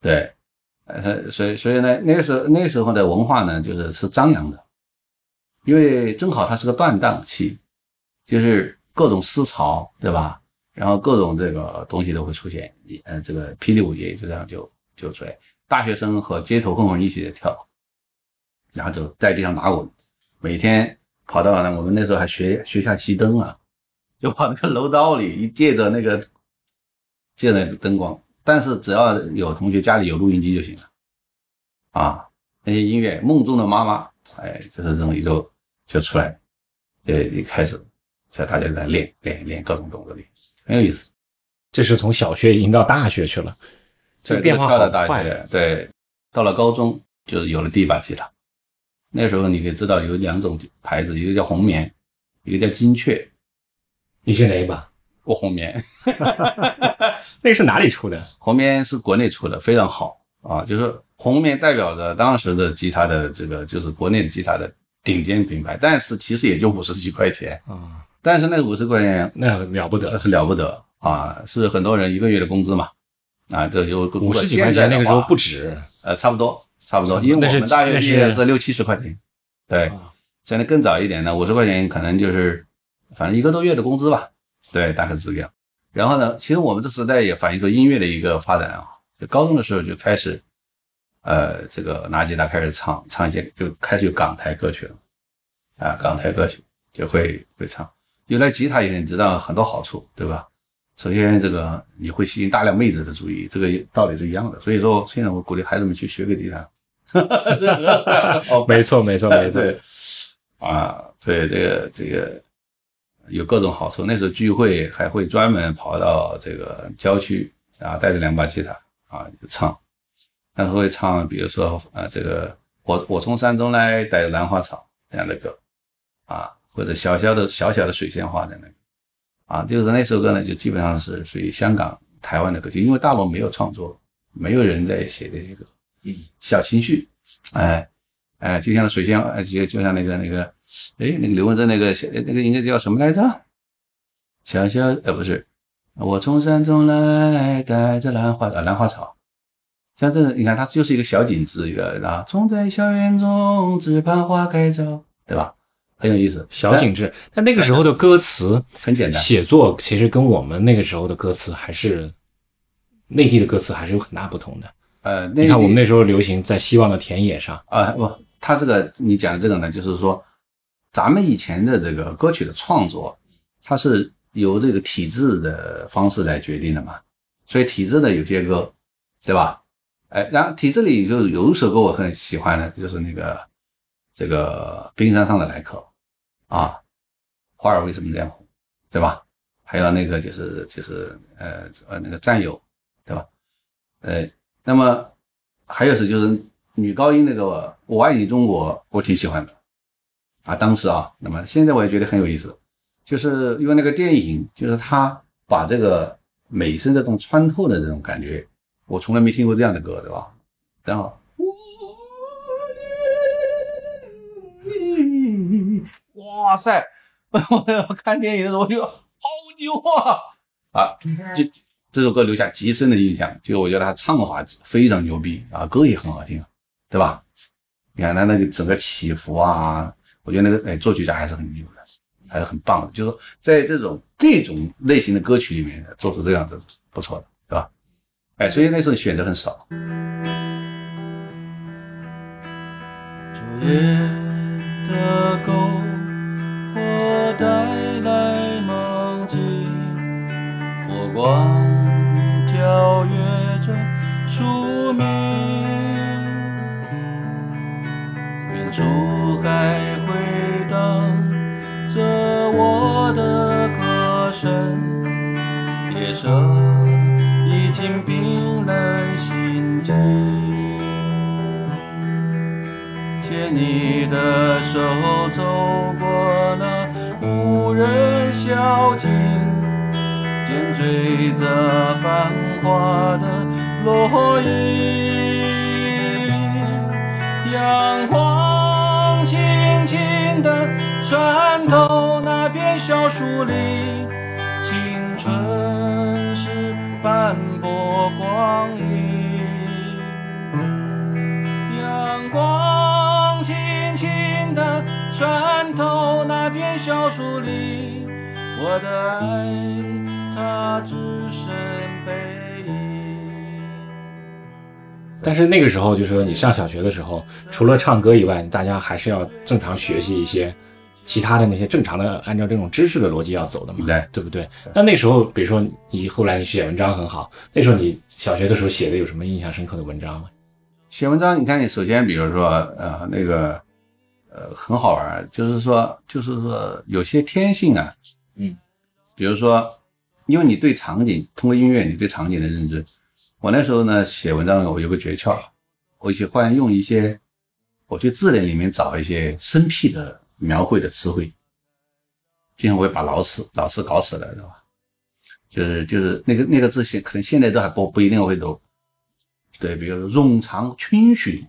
A: 对。呃，所以所以呢，那个时候那个时候的文化呢，就是是张扬的，因为正好它是个断档期，就是各种思潮，对吧？然后各种这个东西都会出现，呃，这个霹雳舞也就这样就就出来，大学生和街头混混一起跳，然后就在地上打滚，每天跑到那，我们那时候还学学校熄灯啊，就跑那个楼道里，一借着那个借着那个灯光。但是只要有同学家里有录音机就行了，啊，那些音乐《梦中的妈妈》，哎，就是这种一就就出来，呃，一开始在大家在练练练各种动作练，很有意思。
B: 这是从小学已经到大学去了，这个变化好
A: 大
B: 快。
A: 学，对，到了高中就是有了第一把吉他。那时候你可以知道有两种牌子，一个叫红棉，一个叫金雀。
B: 你是哪一把？
A: 我红棉，
B: 那个是哪里出的？
A: 红棉是国内出的，非常好啊。就是红棉代表着当时的吉他的这个，就是国内的吉他的顶尖品牌，但是其实也就五十几块钱，
B: 啊，
A: 但是那五十块钱
B: 那了不得，
A: 很了不得啊，是很多人一个月的工资嘛。啊，这就
B: 五十几块钱那个时候不，
A: 止。呃，差不多，差不多，因为我们大学毕业
B: 是
A: 是六七十块钱，对，
B: 啊
A: 现在更早一点呢，五十块钱可能就是反正一个多月的工资吧，对，大概是这样。然后呢，其实我们这时代也反映出音乐的一个发展啊，就高中的时候就开始，呃，这个拿吉他开始唱，唱一些就开始有港台歌曲了，啊，港台歌曲就会会唱。有了吉他以后，你知道很多好处，对吧？首先，这个你会吸引大量妹子的注意，这个道理是一样的。所以说，现在我鼓励孩子们去学个吉他。哦
B: 没错，没错，没错。
A: 对，啊，对这个这个有各种好处。那时候聚会还会专门跑到这个郊区啊，带着两把吉他啊唱，那时候会唱，比如说呃这个我我从山中来，带着兰花草这样的歌啊，或者小小的小小的水仙花的那个啊，就是那首歌呢，就基本上是属于香港、台湾的歌曲，因为大陆没有创作没有人在写这些歌，
B: 嗯，
A: 小情绪，哎哎，就像水仙，呃就就像那个那个，哎，那个刘文正那个小那个应该叫什么来着？小小呃不是，我从山中来，带着兰花啊兰花草。像这个，你看它就是一个小景致，一个啊，种在校园中，只盼花开早，对吧？很有意思，
B: 小景致。但那个时候的歌词
A: 很简单，
B: 写作其实跟我们那个时候的歌词还是内地的歌词还是有很大不同的。
A: 呃，那
B: 你看我们那时候流行在希望的田野上，
A: 啊不，他这个你讲的这个呢，就是说咱们以前的这个歌曲的创作，它是由这个体制的方式来决定的嘛，所以体制的有些歌，对吧？哎，然后体制里就有一首歌我很喜欢的，就是那个这个冰山上的来客啊，花儿为什么这样红，对吧？还有那个就是就是呃呃那个战友，对吧？呃，那么还有是就是女高音那个我爱你中国，我挺喜欢的啊，当时啊，那么现在我也觉得很有意思，就是因为那个电影，就是他把这个美声这种穿透的这种感觉。我从来没听过这样的歌，对吧？然后，哇塞！我要看电影的时候，我就好牛啊！啊，就这首歌留下极深的印象。就我觉得他唱法非常牛逼啊，歌也很好听，对吧？你看他那个整个起伏啊，我觉得那个哎作曲家还是很牛的，还是很棒的。就是说，在这种这种类型的歌曲里面做出这样的不错的，对吧？哎，所以那时候选择很少。
C: 昨夜的篝火带来梦境，火光跳跃着树鸣，远处还回荡着我的歌声，夜色。已经冰冷心境，牵你的手走过那无人小径，点缀着繁华的落英。阳光轻轻地穿透那片小树林，青春是。斑驳光影，阳光轻轻地穿透那片小树林，我的爱它只剩背影。
B: 但是那个时候，就是说你上小学的时候，除了唱歌以外，大家还是要正常学习一些。其他的那些正常的按照这种知识的逻辑要走的嘛，
A: 对
B: 对不对？那那时候，比如说你后来你写文章很好，那时候你小学的时候写的有什么印象深刻的文章吗？
A: 写文章，你看，你首先比如说呃那个呃很好玩，就是说就是说有些天性啊，
B: 嗯，
A: 比如说因为你对场景通过音乐你对场景的认知，我那时候呢写文章我有个诀窍，我喜欢用一些我去字典里面找一些生僻的。描绘的词汇，经常会把老师老师搞死了，知道吧？就是就是那个那个字现可能现在都还不不一定会读。对，比如说冗长逡巡，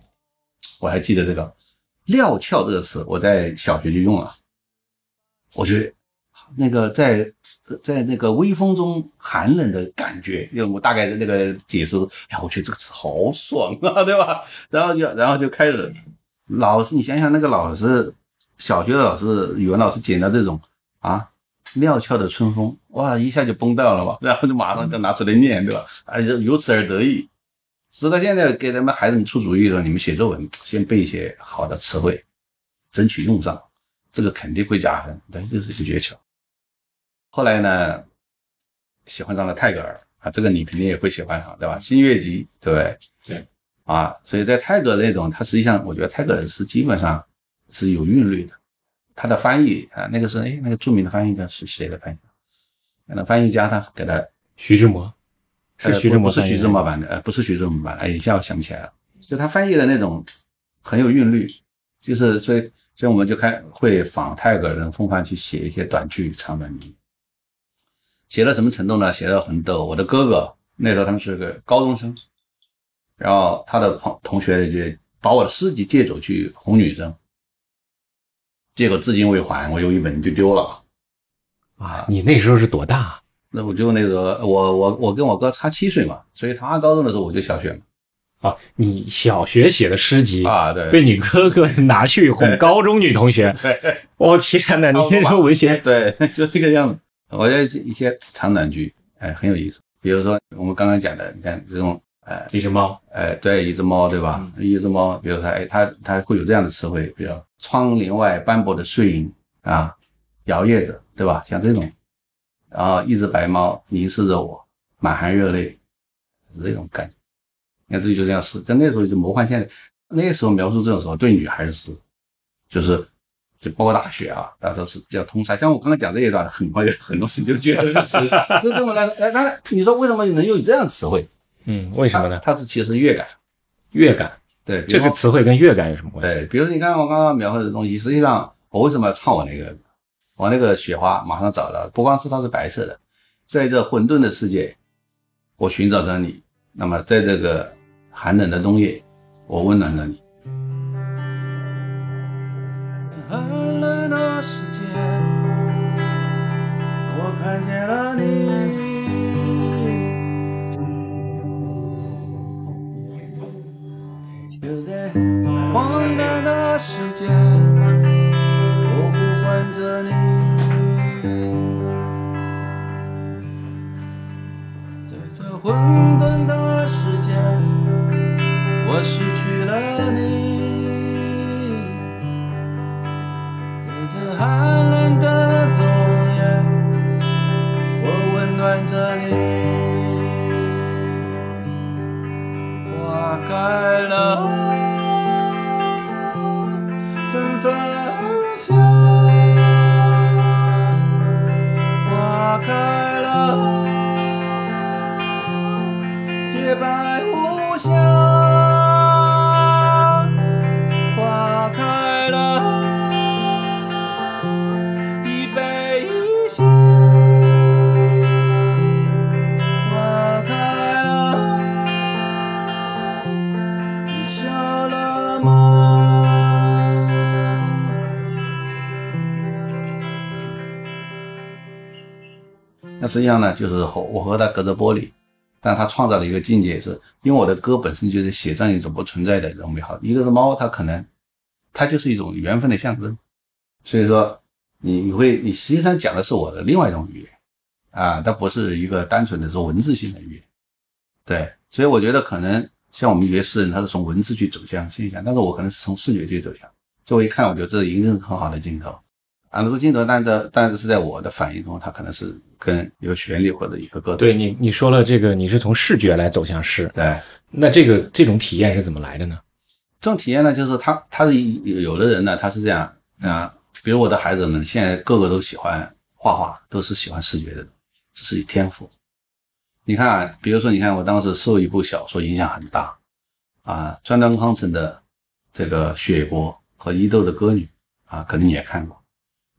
A: 我还记得这个料峭这个词，我在小学就用了。我觉得那个在在那个微风中寒冷的感觉，因为我大概的那个解释，哎，我觉得这个词好爽啊，对吧？然后就然后就开始老师，你想想那个老师。小学的老师，语文老师捡到这种啊料峭的春风，哇，一下就崩掉了嘛，然后就马上就拿出来念，对吧？啊，就由此而得意。直到现在给他们孩子们出主意说，你们写作文先背一些好的词汇，争取用上，这个肯定会加分。但是这是一个诀窍。后来呢，喜欢上了泰戈尔啊，这个你肯定也会喜欢上，对吧？新月集，对不对？
B: 对。
A: 啊，所以在泰戈尔那种，他实际上我觉得泰戈尔是基本上。是有韵律的，他的翻译啊，那个是哎，那个著名的翻译家是谁的翻译？那翻译家他给他
B: 徐志摩，是徐志摩，
A: 不是徐志摩版的，呃，不是徐志摩版的，哎，一下我想不起来了。就他翻译的那种很有韵律，就是所以所以我们就开会仿泰戈尔的风范去写一些短句长短句，写到什么程度呢？写到很逗。我的哥哥那时候他们是个高中生，然后他的朋同学就把我的诗集借走去哄女生，结果至今未还，我有一本就丢了。
B: 啊，你那时候是多大？
A: 那我就那个我我我跟我哥差七岁嘛，所以他高中的时候我就小学嘛。
B: 啊，你小学写的诗集
A: 啊，对，
B: 被你哥哥拿去哄高中女同学。我天哪，你这时候文学
A: 对，就这个样子。我觉得一些长短句，哎，很有意思。比如说我们刚刚讲的，你看这种，哎，
B: 一只猫，
A: 哎，对，一只猫，对吧？一只猫，比如说，哎，它它会有这样的词汇，比如窗帘外斑驳的睡影啊，摇曳着，对吧？像这种，然后一只白猫凝视着我，满含热泪，这种感觉。你看，这就这样是，在那时候就魔幻现在，那时候描述这种时候，对女孩子是，就是。就包括大学啊，大家都是比较通杀。像我刚刚讲这一段，很快很多人就觉得是，这对我来说，哎，那你说为什么能用这样词汇？
B: 嗯，为什么呢？
A: 它是其实乐感，
B: 乐感。
A: 对，
B: 这个词汇跟乐感有什么关
A: 系？对，比如说你看我刚刚描绘的东西，实际上我为什么要唱我那个，我那个雪花马上找到，不光是它是白色的，在这混沌的世界，我寻找着你。那么在这个寒冷的冬夜，我温暖着你。看见了你，就在荒诞的世界，我呼唤着你，在这混沌的世界，我失去了你，在这寒冷看着你，花开了，纷纷香，花开。那实际上呢，就是和我和他隔着玻璃，但他创造了一个境界，是因为我的歌本身就是写这样一种不存在的这种美好。一个是猫，它可能它就是一种缘分的象征，所以说你你会你实际上讲的是我的另外一种语言啊，它不是一个单纯的是文字性的语言。对，所以我觉得可能像我们有些诗人，他是从文字去走向现象，但是我可能是从视觉去走向。所以我一看，我觉得这一定是很好的镜头。啊，这镜头，但是但是是在我的反应中，它可能是跟一个旋律或者一个歌词。
B: 对你，你说了这个，你是从视觉来走向诗。
A: 对，
B: 那这个这种体验是怎么来的呢？
A: 这种体验呢，就是他他是有的人呢，他是这样啊，比如我的孩子们，现在个个都喜欢画画，都是喜欢视觉的，这是天赋。你看，啊，比如说，你看我当时受一部小说影响很大啊，川端康成的这个《雪国》和伊豆的歌女啊，可能你也看过。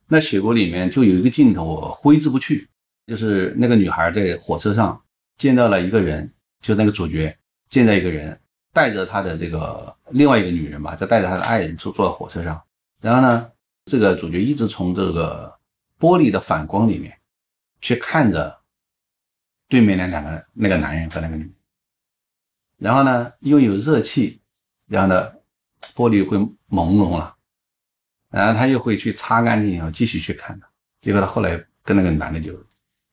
A: 那《雪国》里面就有一个镜头，我挥之不去，就是那个女孩在火车上见到了一个人，就那个主角见到一个人，带着他的这个另外一个女人吧，就带着他的爱人坐坐在火车上。然后呢，这个主角一直从这个玻璃的反光里面去看着对面那两个那个男人和那个女人。然后呢，因为有热气，然后呢，玻璃会朦胧了。然后他又会去擦干净以后继续去看他，结果他后来跟那个男的就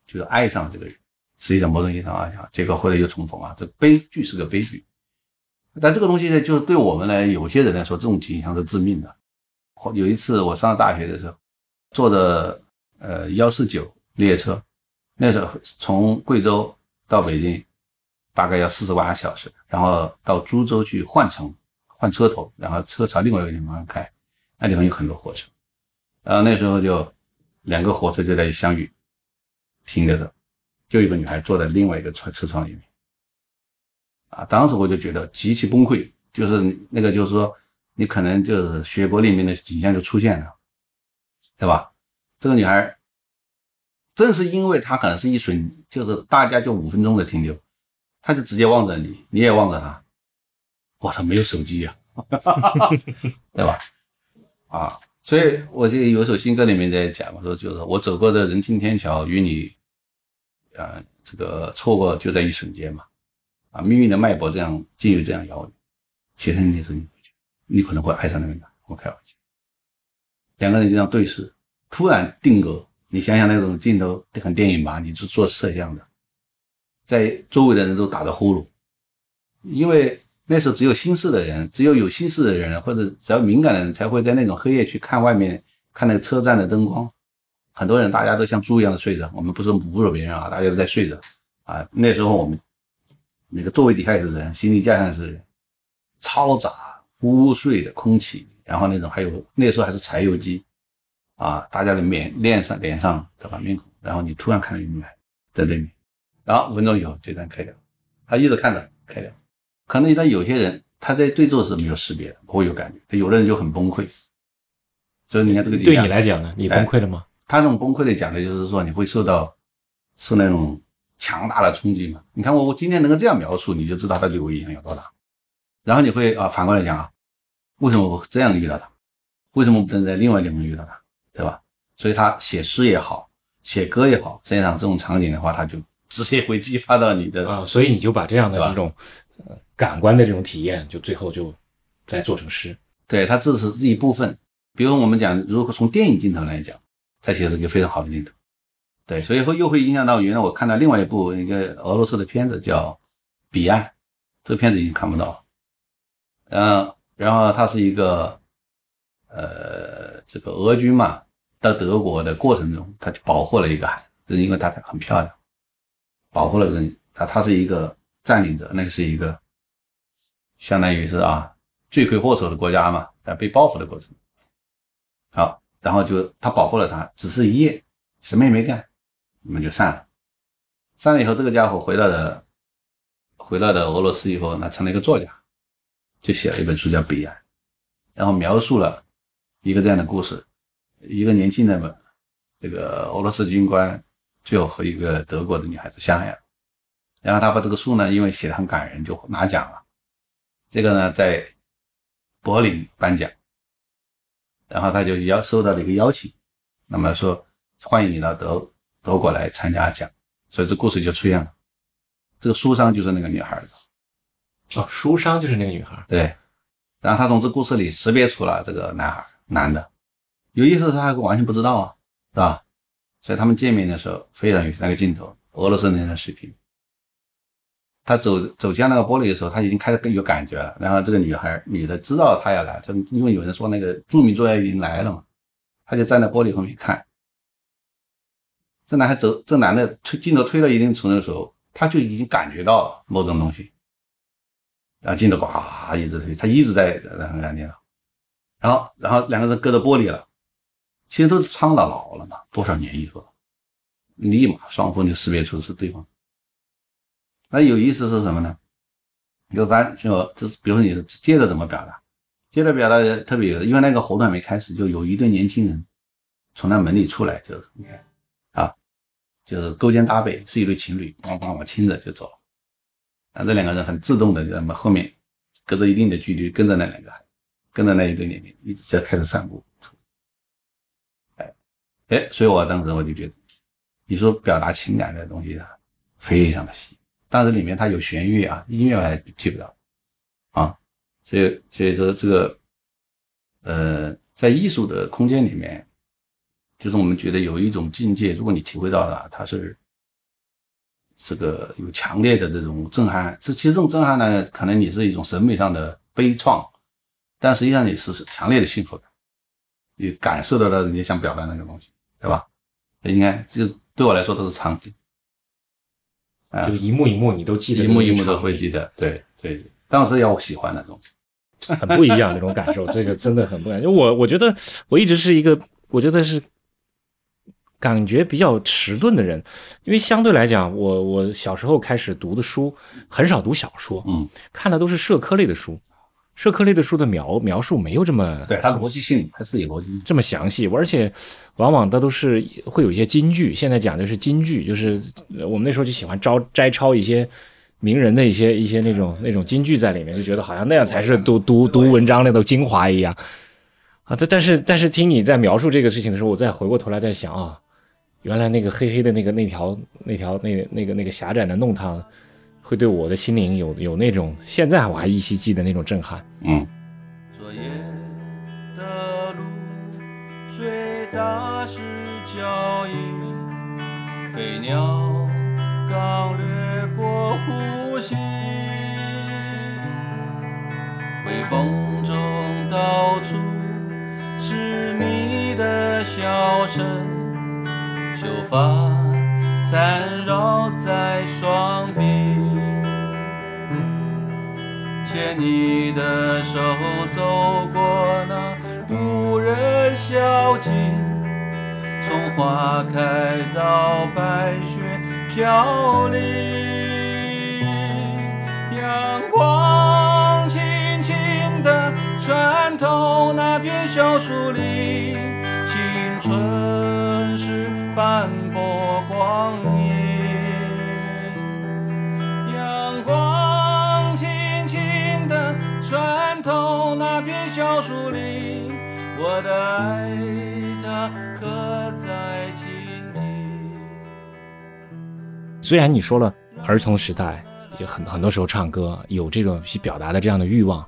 A: 就爱上了这个人，实际上某种意义上啊，结果后来又重逢啊，这悲剧是个悲剧。但这个东西呢，就是对我们来有些人来说，这种景象是致命的。有一次我上大学的时候，坐着呃幺四九列车，那时候从贵州到北京大概要四十八小时，然后到株洲去换乘换车头，然后车朝另外一个地方开。那地方有很多火车，然后那时候就两个火车就在相遇，停着的，就一个女孩坐在另外一个车车窗里面，啊，当时我就觉得极其崩溃，就是那个就是说你可能就是血泊里面的景象就出现了，对吧？这个女孩正是因为她可能是一瞬，就是大家就五分钟的停留，她就直接望着你，你也望着她，我操，没有手机呀、对吧？啊，所以我就有首新歌里面在讲，我说就是我走过的人行天桥，与你，呃，这个错过就在一瞬间嘛，啊，命运的脉搏这样竟有这样遥远，写成你的时候你你可能会爱上那个人，我开玩笑，两个人就这样对视，突然定格，你想想那种镜头很电影吧，你是做摄像的，在周围的人都打着呼噜，因为那时候只有心事的人，只有有心事的人，或者只要敏感的人，才会在那种黑夜去看外面，看那个车站的灯光。很多人大家都像猪一样的睡着，我们不是侮辱别人啊，大家都在睡着啊。那时候我们那个座位底下也是人，行李架上也是人，嘈杂污秽的空气，然后那种还有那时候还是柴油机啊，大家的面脸上脸上对吧面孔，然后你突然看到一个女孩在对面，然后五分钟以后这段开掉，他一直看着开掉。可能他有些人他在对坐是没有识别的，不会有感觉，有的人就很崩溃。所以你看这个
B: 对你来讲呢，你崩溃了吗？
A: 他这种崩溃的讲的就是说你会受到受那种强大的冲击嘛。你看我我今天能够这样描述，你就知道他对我影响有多大。然后你会啊反过来讲啊，为什么我这样遇到他？为什么不能在另外一个地方遇到他？对吧？所以他写诗也好，写歌也好，实际上这种场景的话，他就直接会激发到你的
B: 啊，所以你就把这样的
A: 对吧
B: 这种呃感官的这种体验，就最后就再做成诗。
A: 对，它只是一部分。比如我们讲，如果从电影镜头来讲，它其实是一个非常好的镜头。对，所以会又会影响到原来我看到另外一部一个俄罗斯的片子叫《彼岸》，这个片子已经看不到了。嗯，然后它是一个呃，这个俄军嘛，到德国的过程中，他就保护了一个孩子，就是因为它很漂亮，保护了这个他他是一个占领者，那个是一个相当于是啊罪魁祸首的国家嘛，在被报复的过程。好，然后就他保护了他，只是一夜，什么也没干，你们就散了。散了以后，这个家伙回到了回到了俄罗斯以后，那成了一个作家，就写了一本书叫《彼岸》，然后描述了一个这样的故事：一个年轻的这个俄罗斯军官，最后和一个德国的女孩子相爱了。然后他把这个书呢，因为写的很感人，就拿奖了。这个呢，在柏林颁奖，然后他就邀收到了一个邀请，那么说欢迎你到德德国来参加奖，所以这故事就出现了。这个书商就是那个女孩的，
B: 哦，书商就是那个女孩。
A: 对。然后他从这故事里识别出了这个男孩，男的。有意思是他完全不知道啊，是吧？所以他们见面的时候非常有那个镜头，俄罗斯人的水平。他走走向那个玻璃的时候，他已经开始更有感觉了。然后这个女孩女的知道他要来，就因为有人说那个著名作家已经来了嘛，他就站在玻璃后面看。这男孩走，这男的推镜头推到一定程度的时候，他就已经感觉到了某种东西。然后镜头呱一直推，他一直在很感觉到。然后，然后两个人隔着玻璃了，其实都是苍老老了嘛，多少年以后，立马双方就识别出是对方。那有意思是什么呢？有咱就这是，比如说你是接着怎么表达？接着表达特别有，因为那个活动还没开始，就有一对年轻人从那门里出来，就是你看啊，就是勾肩搭背，是一对情侣，咣咣往亲着就走了。啊，这两个人很自动的在那么后面，隔着一定的距离跟着那两个，跟着那一对年龄一直就开始散步。哎哎，所以我当时我就觉得，你说表达情感的东西啊，非常的细。但是里面它有弦乐啊，音乐我还记不到啊，所以所以说这个呃，在艺术的空间里面，就是我们觉得有一种境界，如果你体会到了，它是这个有强烈的这种震撼。这其实这种震撼呢，可能你是一种审美上的悲怆，但实际上你是强烈的幸福感，你感受到了人家想表达那个东西，对吧？应该就对我来说都是场景。啊。
B: 就一幕一幕你都记得，
A: 一幕一幕都会记得，对对，当时要我喜欢的东西，
B: 很不一样那种感受，这个真的很不一样。因为我我觉得我一直是一个，我觉得是感觉比较迟钝的人，因为相对来讲，我我小时候开始读的书很少读小说，
A: 嗯，
B: 看的都是社科类的书，社科类的书的描描述没有这么
A: 对，它逻辑性还是有逻辑，
B: 这么详细，而且往往它都是会有一些金句。现在讲的是金句，就是呃我们那时候就喜欢招摘抄一些名人的一些一些那种那种金句在里面，就觉得好像那样才是读读读文章那种精华一样啊。但但是但是听你在描述这个事情的时候，我再回过头来再想啊，原来那个黑黑的那个那条那条那那个那个狭窄的弄堂，会对我的心灵有有那种现在我还依稀记得那种震撼。
A: 嗯，
C: 昨夜的露水打湿脚印，飞鸟刚掠过呼吸，微风中到处是你的笑声，秀发缠绕在双臂。牵你的手走过那无人小径，从花开到白雪飘零，阳光轻轻地穿透那片小树林，青春是斑驳光阴。阳光轻轻地穿透那片小树林，我的爱它刻在蜻蜓。
B: 虽然你说了儿童时代就很很多时候唱歌有这种去表达的这样的欲望，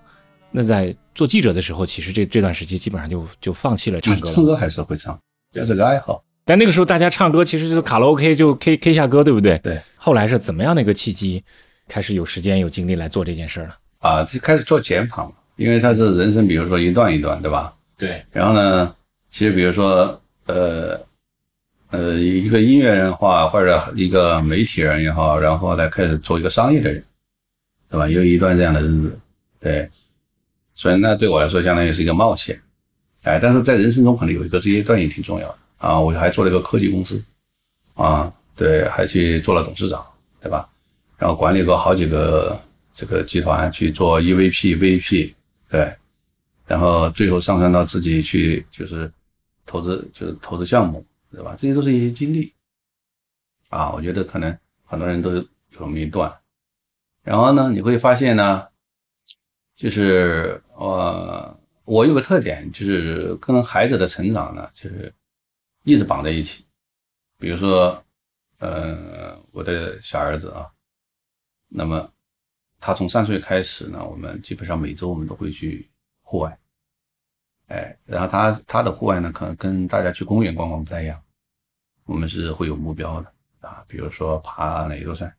B: 那在做记者的时候，其实这这段时期基本上就就放弃了唱歌了。
A: 唱歌还是会唱，这是个爱好。
B: 但那个时候大家唱歌其实就是卡拉 OK 就 K K 下歌，对不对？
A: 对。
B: 后来是怎么样的一个契机，开始有时间有精力来做这件事儿了？
A: 啊，就开始做减法嘛，因为它是人生，比如说一段一段，对吧？
B: 对。
A: 然后呢，其实比如说，呃，呃，一个音乐人的话，或者一个媒体人也好，然后来开始做一个商业的人，对吧？有一段这样的日子，对。所以那对我来说，相当于是一个冒险，哎，但是在人生中可能有一个这一段也挺重要的啊。我还做了一个科技公司，啊，对，还去做了董事长，对吧？然后管理过好几个这个集团去做 EVP、VP，对，然后最后上升到自己去就是投资，就是投资项目，对吧？这些都是一些经历啊。我觉得可能很多人都有这么一段，然后呢，你会发现呢，就是呃，我有个特点，就是跟孩子的成长呢，就是一直绑在一起。比如说，呃，我的小儿子啊。那么，他从三岁开始呢，我们基本上每周我们都会去户外，哎，然后他他的户外呢，可能跟大家去公园逛逛不太一样，我们是会有目标的啊，比如说爬哪座山，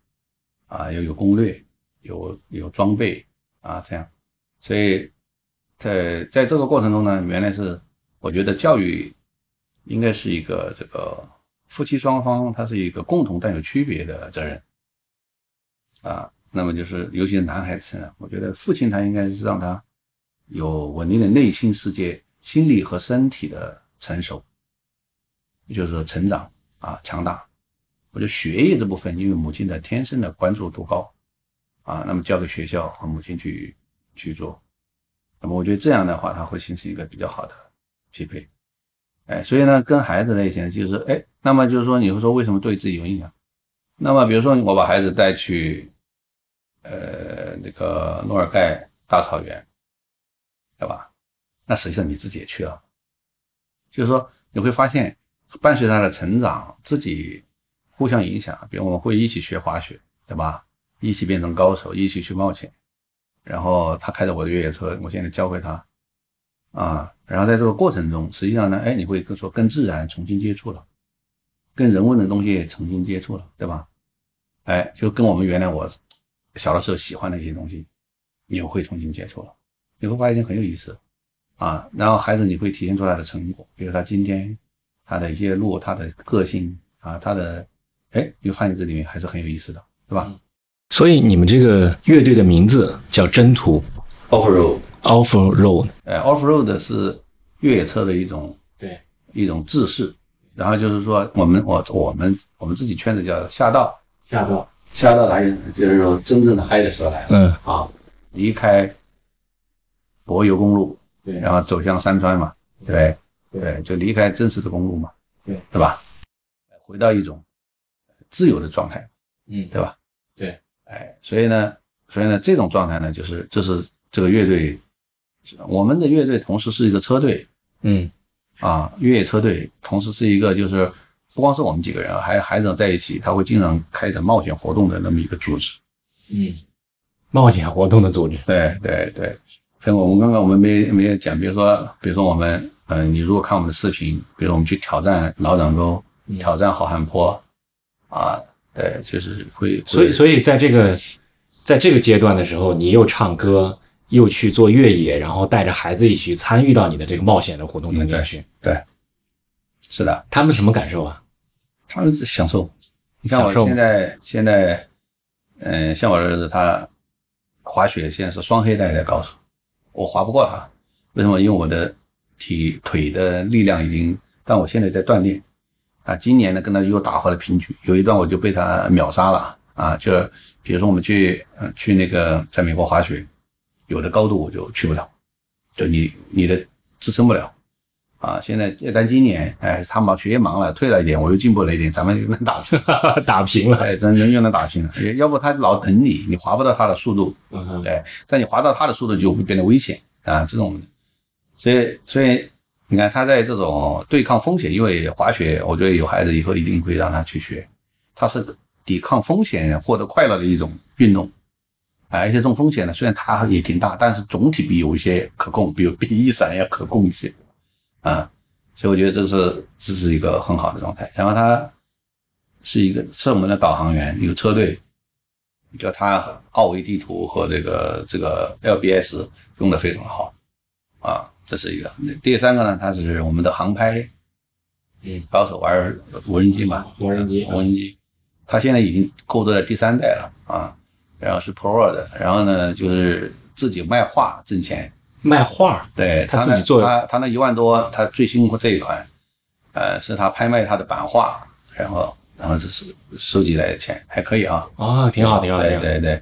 A: 啊，要有攻略，有有装备啊，这样，所以在在这个过程中呢，原来是我觉得教育应该是一个这个夫妻双方，它是一个共同但有区别的责任。啊，那么就是尤其是男孩子呢，我觉得父亲他应该是让他有稳定的内心世界、心理和身体的成熟，就是说成长啊，强大。我觉得学业这部分，因为母亲的天生的关注度高啊，那么交给学校和母亲去去做。那么我觉得这样的话，他会形成一个比较好的匹配。哎，所以呢，跟孩子在一起就是哎，那么就是说，你会说为什么对自己有影响？那么比如说我把孩子带去。呃，那个诺尔盖大草原，对吧？那实际上你自己也去了，就是说你会发现，伴随他的成长，自己互相影响。比如我们会一起学滑雪，对吧？一起变成高手，一起去冒险。然后他开着我的越野车，我现在教会他啊。然后在这个过程中，实际上呢，哎，你会跟说跟自然重新接触了，跟人文的东西也重新接触了，对吧？哎，就跟我们原来我。小的时候喜欢的一些东西，你又会重新接触了，你会发现很有意思啊。然后孩子你会体现出来的成果，比如他今天他的一些路，他的个性啊，他的哎，你会发现这里面还是很有意思的，对吧？
B: 所以你们这个乐队的名字叫征途
A: ，Off Road，Off
B: Road，
A: 哎，Off Road 是越野车的一种
B: 对。
A: 一种制式。然后就是说我们我我们我们自己圈子叫下道，
B: 下道。
A: 下到来就是说真正的嗨的时候来了，
B: 嗯。
A: 啊，离开柏油公路，
B: 对，
A: 然后走向山川嘛，对。对，就离开真实的公路嘛，
B: 对。
A: 对吧？回到一种自由的状态，
B: 嗯，
A: 对吧？
B: 对，
A: 哎，所以呢，所以呢，这种状态呢，就是这是这个乐队，我们的乐队同时是一个车队。
B: 嗯。
A: 啊，越野车队，同时是一个就是不光是我们几个人，还有孩子在一起，他会经常开展冒险活动的那么一个组织。
B: 嗯，冒险活动的组织，
A: 对对对，像我们刚刚我们没没有讲，比如说比如说我们，嗯、你如果看我们的视频，比如我们去挑战老掌沟，挑战好汉坡，啊，对，就是会，
B: 所以所以在这个在这个阶段的时候，你又唱歌，又去做越野，然后带着孩子一起参与到你的这个冒险的活动中间去，
A: 对，是的，
B: 他们什么感受啊？
A: 他们是享受。你看我现在现在，嗯、像我儿子他滑雪现在是双黑带的高手，我滑不过他，为什么？因为我的体腿的力量已经，但我现在在锻炼。啊，今年呢跟他又打回了平局，有一段我就被他秒杀了啊！就比如说我们去呃去那个在美国滑雪，有的高度我就去不了，就你你的支撑不了啊！现在但今年哎，他忙学业忙了，退了一点，我又进步了一点，咱们就能打平，
B: 打平了，
A: 哎，咱人又能打平了。要不他老等你，你滑不到他的速度，
B: 嗯哼
A: 对，但你滑到他的速度就会变得危险啊，这种，所以所以你看他在这种对抗风险，因为滑雪，我觉得有孩子以后一定会让他去学，他是抵抗风险获得快乐的一种运动，啊，而且这种风险呢，虽然它也挺大，但是总体比有一些可控，比比一闪要可控一些，啊，所以我觉得这是这是一个很好的状态。然后它是一个是我们的导航员，一个车队，叫它奥维地图和这个这个 LBS 用的非常好啊，这是一个。第三个呢，它是我们的航拍，
B: 嗯，
A: 高手玩无人机嘛，
B: 无人机
A: 无人机，它现在已经购置了第三代了啊，然后是 Pro 的，然后呢就是自己卖画挣钱，
B: 卖画，
A: 对
B: 他自己做
A: 他他那一万多，他最辛苦这一款，呃，是他拍卖他的版画，然后然后这是收集来的钱，还可以啊，
B: 哦，挺好，挺好。
A: 对对对。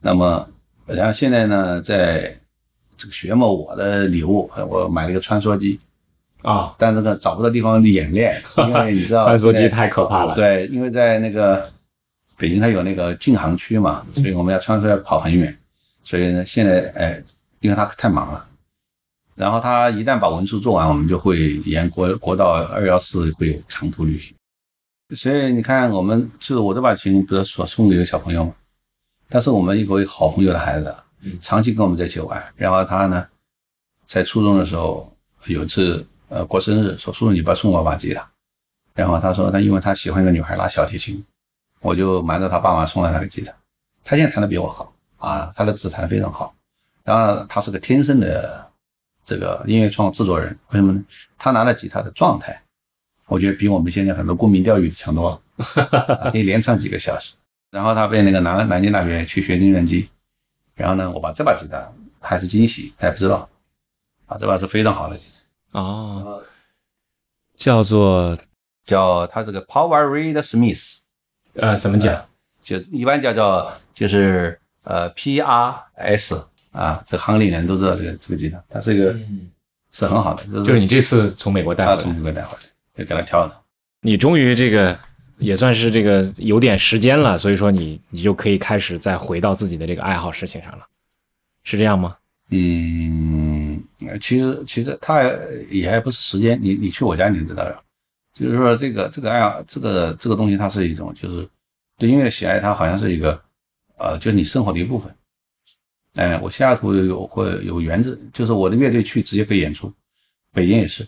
A: 那么，然后现在呢，在这个学嘛，我的礼物，呃我买了一个穿梭机，
B: 啊，
A: 但这个找不到地方演练，因为你知道
B: 穿梭机太可怕了。
A: 对，因为在那个北京，它有那个禁航区嘛，所以我们要穿梭要跑很远，所以呢，现在哎，因为他太忙了，然后他一旦把文书做完，我们就会沿国国道二幺四会有长途旅行。所以你看，我们就是我这把琴不是所送给一个小朋友嘛，他是我们一个好朋友的孩子，
B: 嗯。
A: 长期跟我们在一起玩。然后他呢，在初中的时候有一次呃过生日，说叔叔你不要送我把吉他，然后他说他因为他喜欢一个女孩拉小提琴，我就瞒着他爸妈送了他个吉他。他现在弹的比我好啊，他的指弹非常好。然后他是个天生的这个音乐创制作人，为什么呢？他拿了吉他的状态，我觉得比我们现在很多沽名钓誉的强多了，可以连唱几个小时。然后他被那个南南京大学去学计算机，然后呢，我把这把吉他还是惊喜，他也不知道啊，这把是非常好的吉他，
B: 哦，叫做
A: 叫他是个 Power Reed Smith，
B: 呃，怎么讲？
A: 就一般叫叫就是呃 PRS 啊，这行里人都知道这个这个吉他，它是一个
B: 嗯，
A: 是很好的，就
B: 就是你这次从美国带回来，
A: 从美国带回来，就给他挑的。
B: 你终于这个也算是这个有点时间了，所以说你你就可以开始再回到自己的这个爱好事情上了，是这样吗？
A: 嗯，其实其实他也还不是时间，你你去我家你就知道了。就是说这个这个爱好，这个这个东西，它是一种就是对音乐的喜爱，它好像是一个呃，就是你生活的一部分。哎，我西雅图有会有园子，就是我的乐队去直接可以演出，北京也是，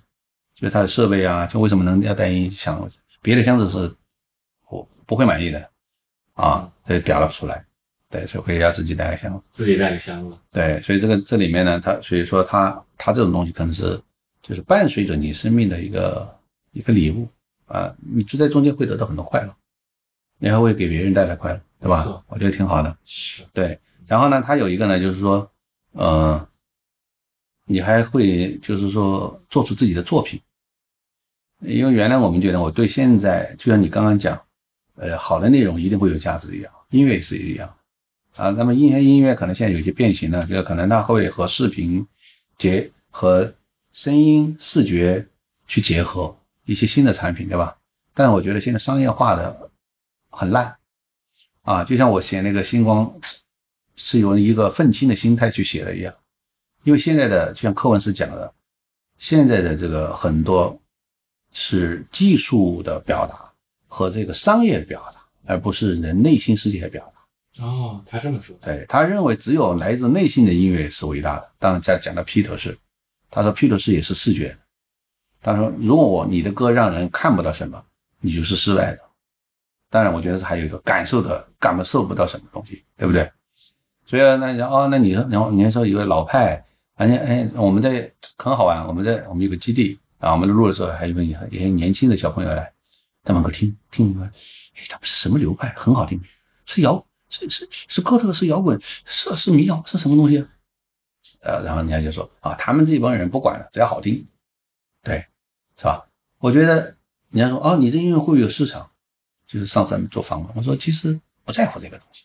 A: 就是它的设备啊，就为什么能要带音响，别的箱子是我不会满意的啊，这表达不出来，对，所以会要自己带个箱子。
B: 自己带个箱子，
A: 对，所以这个这里面呢，它所以说它它这种东西可能是就是伴随着你生命的一个一个礼物啊，你就在中间会得到很多快乐，你还会给别人带来快乐，对吧？我觉得挺好的。
B: 是
A: 对，然后呢，它有一个呢，就是说，呃，你还会就是说做出自己的作品，因为原来我们觉得我对现在就像你刚刚讲，呃，好的内容一定会有价值一样，音乐也是一样。啊，那么音乐音乐可能现在有些变形了，这个可能它会和视频结和声音视觉去结合一些新的产品，对吧？但是我觉得现在商业化的很烂，啊，就像我写那个星光是用一个愤青的心态去写的一样，因为现在的就像课文是讲的，现在的这个很多是技术的表达和这个商业表达，而不是人内心世界的表达。
B: 哦，他这么说，
A: 对他认为只有来自内心的音乐是伟大的。当然，在讲到披头士，他说披头士也是视觉的。他说，如果我你的歌让人看不到什么，你就是失败的。当然，我觉得是还有一个感受的感受不到什么东西，对不对？所以那然后那你说，然后你还说有个老派，反正哎，我们在很好玩，我们在我们有个基地啊，我们录的时候还有个一些年轻的小朋友来在门口听听，哎，他们是什么流派？很好听，是摇。是是是哥特，是摇滚，是是民谣，是什么东西？呃，然后人家就说啊，他们这帮人不管了，只要好听，对，是吧？我觉得人家说哦，你这音乐会不会有市场？就是上次做访问，我说其实不在乎这个东西，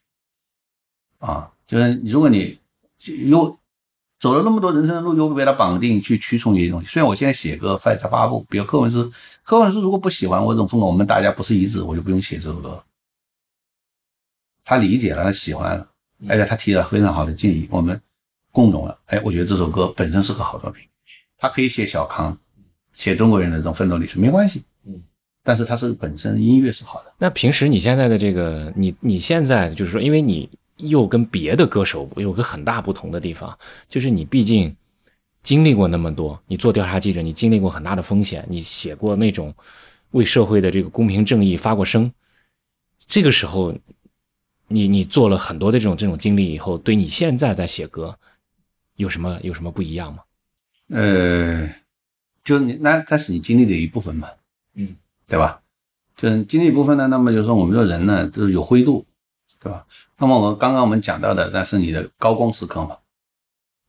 A: 啊，就是如果你又走了那么多人生的路，又被他绑定去驱从一些东西。虽然我现在写歌发在发布，比如课文是课文是如果不喜欢我这种风格，我们大家不是一致，我就不用写这首歌。他理解了，他喜欢了，而且他提了非常好的建议，我们共融了。哎，我觉得这首歌本身是个好作品，他可以写小康，写中国人的这种奋斗历史没关系。嗯，但是它是本身音乐是好的。
B: 那平时你现在的这个，你你现在就是说，因为你又跟别的歌手有个很大不同的地方，就是你毕竟经历过那么多，你做调查记者，你经历过很大的风险，你写过那种为社会的这个公平正义发过声，这个时候。你你做了很多的这种这种经历以后，对你现在在写歌有什么有什么不一样吗？
A: 呃，就你那那是你经历的一部分嘛，嗯，对吧？就是经历一部分呢，那么就是说我们这人呢，就是有灰度，对吧？那么我们刚刚我们讲到的，那是你的高光时刻嘛？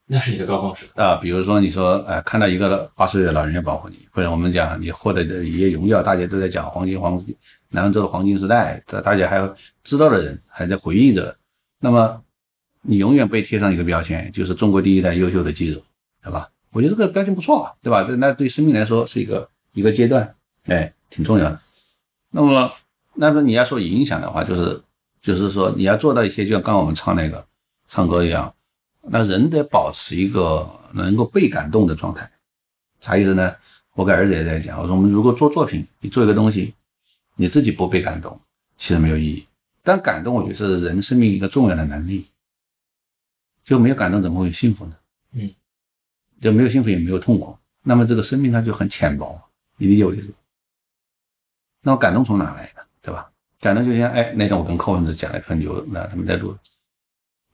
B: 那是你的高光时刻
A: 啊，比如说你说，呃，看到一个八十岁的老人要保护你，或者我们讲你获得的一些荣耀，大家都在讲黄金黄金。南州的黄金时代，大大家还知道的人还在回忆着。那么，你永远被贴上一个标签，就是中国第一代优秀的记者，对吧？我觉得这个标签不错啊，对吧？那对生命来说是一个一个阶段，哎，挺重要的。那么，那么你要说影响的话，就是就是说你要做到一些，就像刚刚我们唱那个唱歌一样，那人得保持一个能够被感动的状态。啥意思呢？我跟儿子也在讲，我说我们如果做作品，你做一个东西。你自己不被感动，其实没有意义。但感动，我觉得是人生命一个重要的能力。就没有感动，怎么会有幸福呢？就没有幸福，也没有痛苦。那么这个生命它就很浅薄。你理解我的意思？那我感动从哪来的？对吧？感动就像，哎，那天我跟柯文哲讲了很久，那他们在录。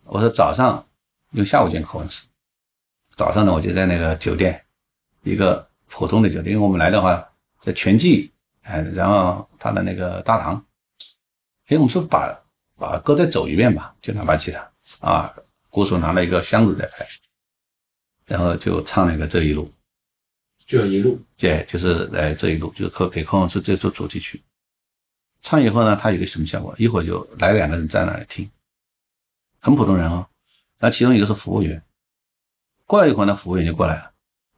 A: 我说早上，用下午见柯文哲，早上呢我就在那个酒店，一个普通的酒店，因为我们来的话在全季。哎，然后他的那个大堂，哎，我们说把把歌再走一遍吧，就拿把吉他啊，鼓手拿了一个箱子在拍，然后就唱了一个这一路，
B: 这一路，
A: 对，就是来这一路，就是给给柯文是这首主题曲，唱以后呢，他有个什么效果？一会儿就来两个人在那里听，很普通人哦，然后其中一个是服务员，过了一会儿呢，服务员就过来了，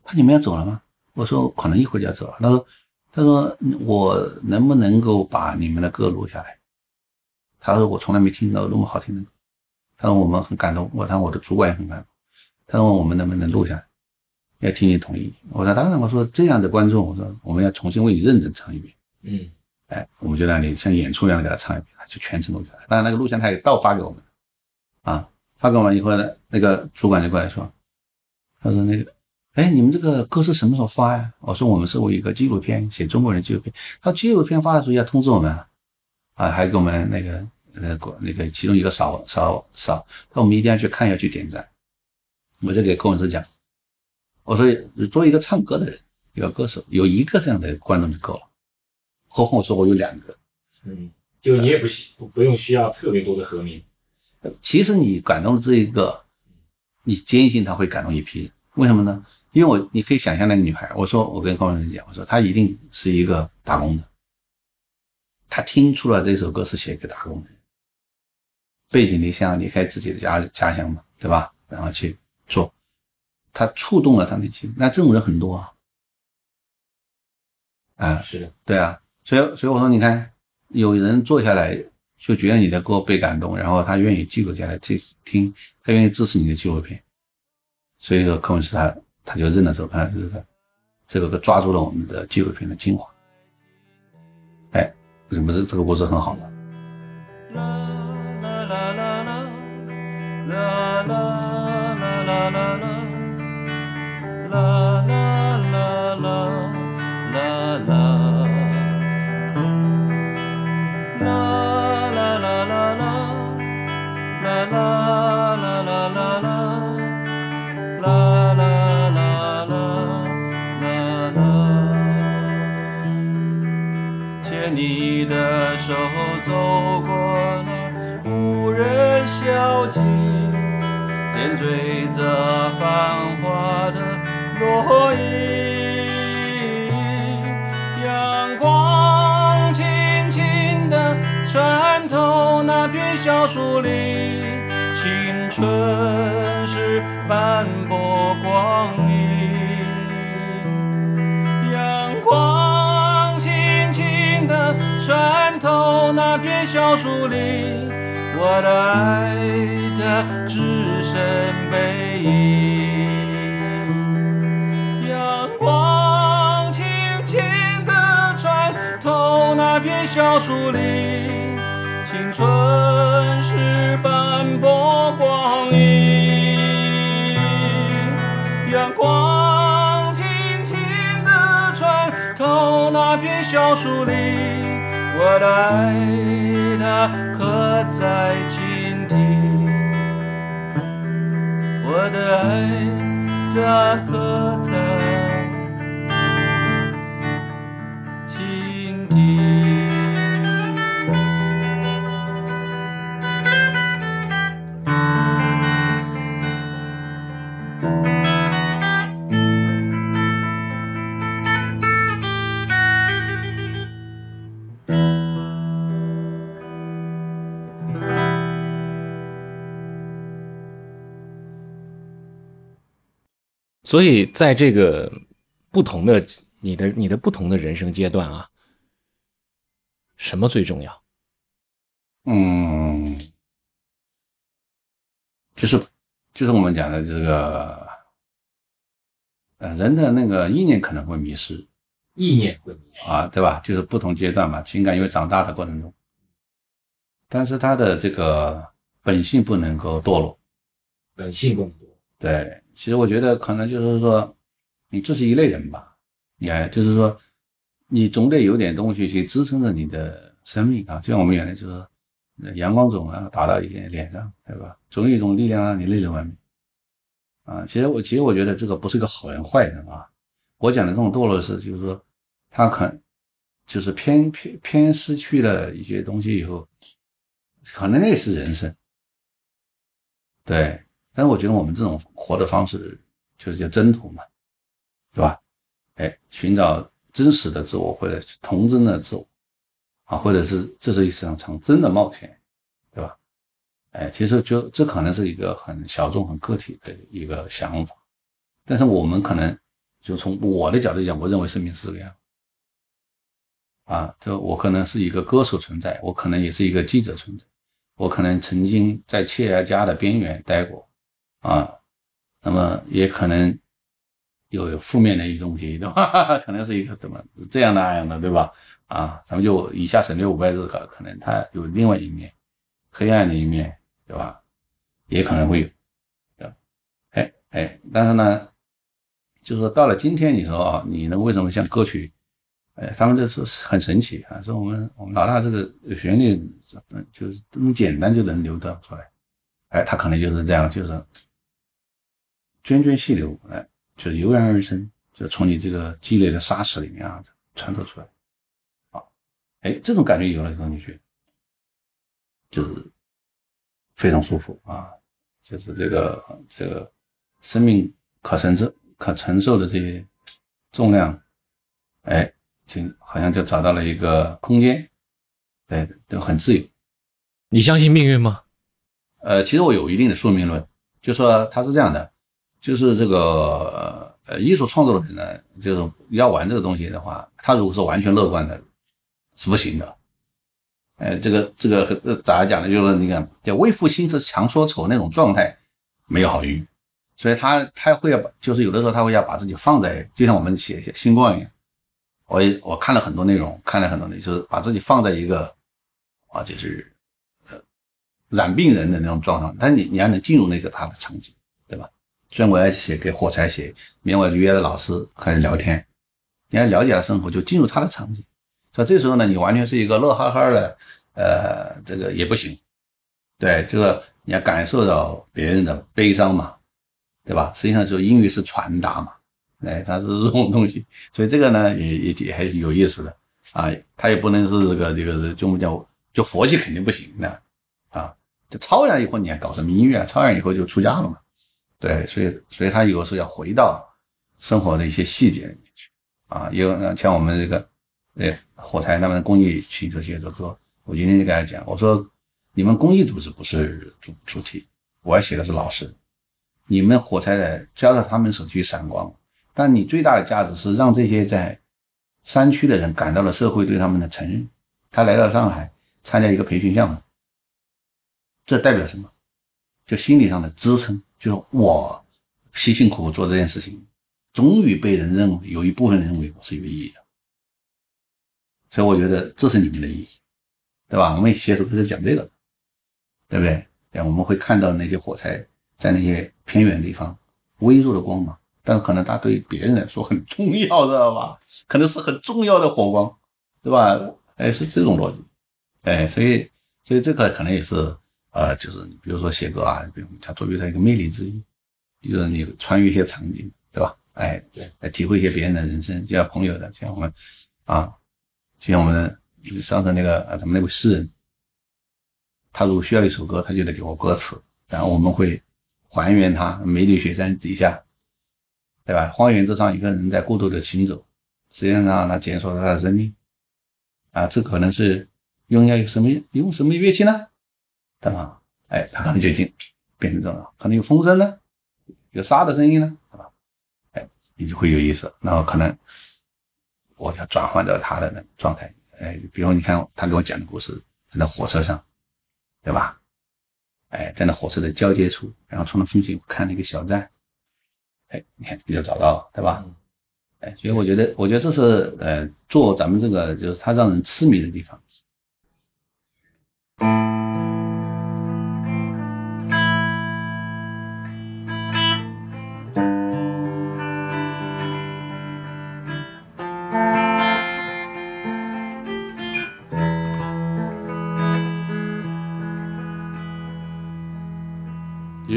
A: 他你们要走了吗？我说可能一会儿就要走了，他说。他说：“我能不能够把你们的歌录下来？”他说：“我从来没听到那么好听的歌。”他说：“我们很感动。”我他我的主管也很感动。他问：“我们能不能录下来？”要听你同意。我说：“当然。”我说：“这样的观众，我说我们要重新为你认真唱一遍。”嗯，哎，我们就让你像演出一样给他唱一遍，就全程录下来。当然，那个录像他也倒发给我们，啊，发给我们以后呢，那个主管就过来说：“他说那个。”哎，你们这个歌是什么时候发呀？我说我们是为一个纪录片写中国人纪录片，他纪录片发的时候要通知我们，啊，还给我们那个呃那个其中一个扫扫扫，那我们一定要去看，要去点赞。我就给柯文哲讲，我说作为一个唱歌的人，一个歌手，有一个这样的观众就够了，何况我说我有两个，
B: 嗯，就你也不需不不用需要特别多的和鸣，
A: 其实你感动了这一个，你坚信他会感动一批人，为什么呢？因为我你可以想象那个女孩，我说我跟高文哲讲，我说她一定是一个打工的，她听出了这首歌是写给打工的，背井离乡离开自己的家家乡嘛，对吧？然后去做，他触动了他内心。那这种人很多啊，
B: 啊，是的，
A: 对啊，所以所以我说，你看有人坐下来就觉得你的歌被感动，然后他愿意记录下来去听，他愿意支持你的纪录片。所以说，柯文斯他他就认了这个，这个这个抓住了我们的纪录片的精华。哎，为什么这这个故事很好呢？啦啦啦啦啦啦，啦啦啦啦啦，啦啦啦啦啦，啦啦啦啦啦。牵你的手走过了无人小径，点缀着繁花的。落英。阳光轻轻地穿透那片小树林，青春是斑驳光阴。阳光轻轻地。穿透那片小树林，我的爱的只剩背影。那片小树林，青春是斑驳光阴。阳光轻轻地穿透那片小树林。我的爱，它刻在心底。我的爱，它刻在。
B: 所以，在这个不同的你的你的不同的人生阶段啊，什么最重要？
A: 嗯，就是就是我们讲的这个，呃，人的那个意念可能会迷失，
B: 意念会迷失
A: 啊，对吧？就是不同阶段嘛，情感因为长大的过程中，但是他的这个本性不能够堕落，
B: 本性不能堕落，
A: 对。其实我觉得可能就是说，你这是一类人吧，你就是说，你总得有点东西去支撑着你的生命啊。就像我们原来就是阳光总啊打到你脸上，对吧？总有一种力量让你泪流满面啊。其实我其实我觉得这个不是个好人坏人啊。我讲的这种堕落是，就是说他可就是偏偏偏失去了一些东西以后，可能那是人生，对。但是我觉得我们这种活的方式就是叫征途嘛，对吧？哎，寻找真实的自我或者童真的自我啊，或者是这是一场场真的冒险，对吧？哎，其实就这可能是一个很小众、很个体的一个想法，但是我们可能就从我的角度讲，我认为生命是这个样啊，就我可能是一个歌手存在，我可能也是一个记者存在，我可能曾经在企业家的边缘待过。啊，那么也可能有负面的一些东西，对吧？可能是一个怎么这样那样的，对吧？啊，咱们就以下省略五百字，可可能它有另外一面黑暗的一面，对吧？也可能会有，对吧？哎哎，但是呢，就是到了今天，你说啊，你能为什么像歌曲？哎，他们就说很神奇啊，说我们我们老大这个旋律，就是这么简单就能流淌出来，哎，他可能就是这样，就是。涓涓细流，哎，就是油然而生，就从你这个积累的沙石里面啊穿透出来，啊，哎，这种感觉有了以后，你觉得就是非常舒服啊，就是这个这个生命可承受可承受的这些重量，哎，就好像就找到了一个空间，对，都很自由。
B: 你相信命运吗？
A: 呃，其实我有一定的宿命论，就说它是这样的。就是这个呃，艺术创作的人呢，就是要玩这个东西的话，他如果是完全乐观的，是不行的。呃，这个这个呃咋讲呢？就是那个叫为赋新词强说愁那种状态没有好运，所以他他会要把，就是有的时候他会要把自己放在，就像我们写写新冠一样，我也我看了很多内容，看了很多内容，就是把自己放在一个啊，就是呃染病人的那种状态，但你你要能进入那个他的场景，虽然我要写给火柴写，明天我约了老师开始聊天，你要了解他生活，就进入他的场景。所以这时候呢，你完全是一个乐呵呵的，呃，这个也不行。对，就是你要感受到别人的悲伤嘛，对吧？实际上，就英语是传达嘛，哎，它是这种东西。所以这个呢，也也也还有意思的啊。它也不能是这个这个就我们讲，就佛系肯定不行的啊。就超然以后，你还搞什么音乐啊？超然以后就出家了嘛。对，所以所以他有时候要回到生活的一些细节里面去啊。有像我们这个。呃，火柴他们公益请求写作说，我今天就跟他讲，我说你们公益组织不是主主题，我要写的是老师，你们火柴的交到他们手去闪光，但你最大的价值是让这些在山区的人感到了社会对他们的承认。他来到上海参加一个培训项目，这代表什么？就心理上的支撑，就是我辛辛苦苦做这件事情，终于被人认为有一部分人认为我是有意义的。所以我觉得这是你们的意义，对吧？我们写书是讲这个，对不对？对，我们会看到那些火柴在那些偏远地方微弱的光芒，但是可能它对别人来说很重要，知道吧？可能是很重要的火光，对吧？哎，是这种逻辑，哎，所以，所以这个可能也是，呃，就是比如说写歌啊，比如它作为它一个魅力之一，就是你穿越一些场景，对吧？哎，对，来体会一些别人的人生，就像朋友的，像我们，啊。就像我们上次那个啊，咱们那位诗人，他如果需要一首歌，他就得给我歌词，然后我们会还原他梅里雪山底下，对吧？荒原之上，一个人在孤独的行走，实际上他减少了他的生命啊。这可能是用要有什么用什么乐器呢？对吧？哎，他可能就已经变成这种，可能有风声呢，有沙的声音呢，对吧？哎，你就会有意思，然后可能。我要转换到他的那个状态，哎，比如你看他给我讲的故事，在那火车上，对吧？哎，在那火车的交接处，然后从那风景看那个小站，哎，你看你就找到了，对吧？哎，所以我觉得，我觉得这是呃，做咱们这个就是他让人痴迷的地方。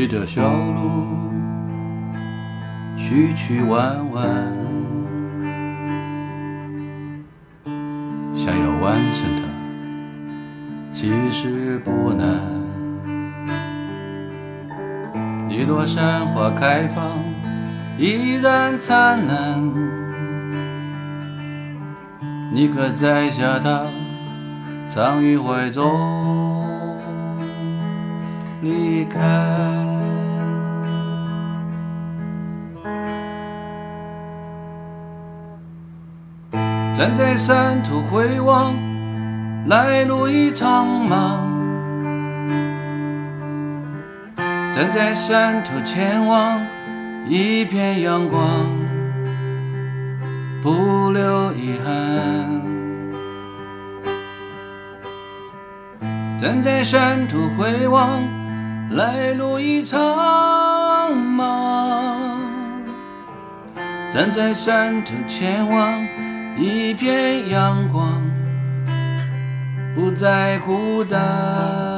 C: 一条小路，曲曲弯弯，想要完成它，其实不难。一朵山花开放，依然灿烂。你可摘下它，藏于怀中，离开。站在山头回望，来路已苍茫。站在山头前往，一片阳光，不留遗憾。站在山头回望，来路已苍茫。站在山头前往。一片阳光，不再孤单。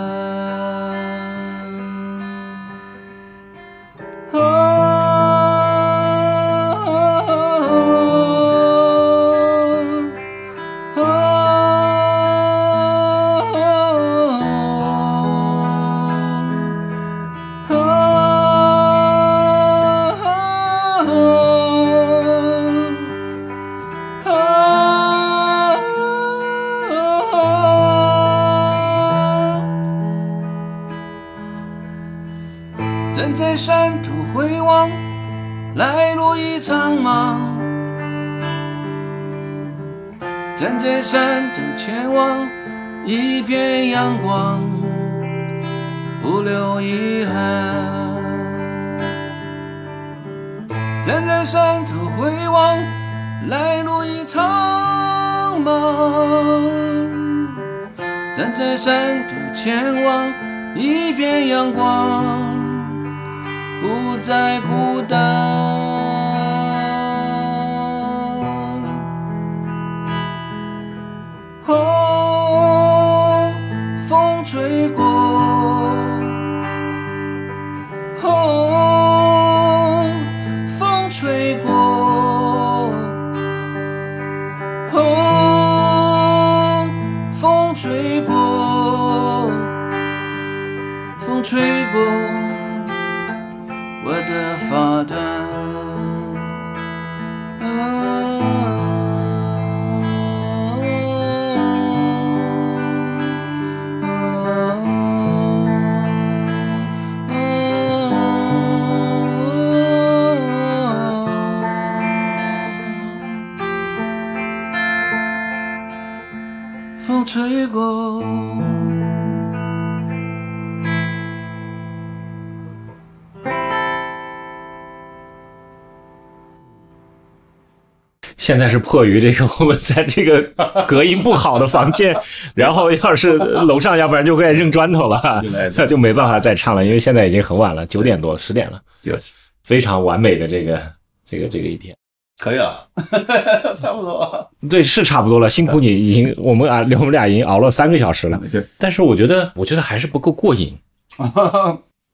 B: 现在是迫于这个我们在这个 隔音不好的房间，然后要是楼上，要不然就会扔砖头了，那就没办法再唱了，因为现在已经很晚了，九点多十点了，
D: 就是
B: 非常完美的这个这个这个一天。
D: 可以了，差不多。
B: 对，是差不多了，辛苦你已经我们啊，我们俩已经熬了三个小时了，对但是我觉得我觉得还是不够过瘾。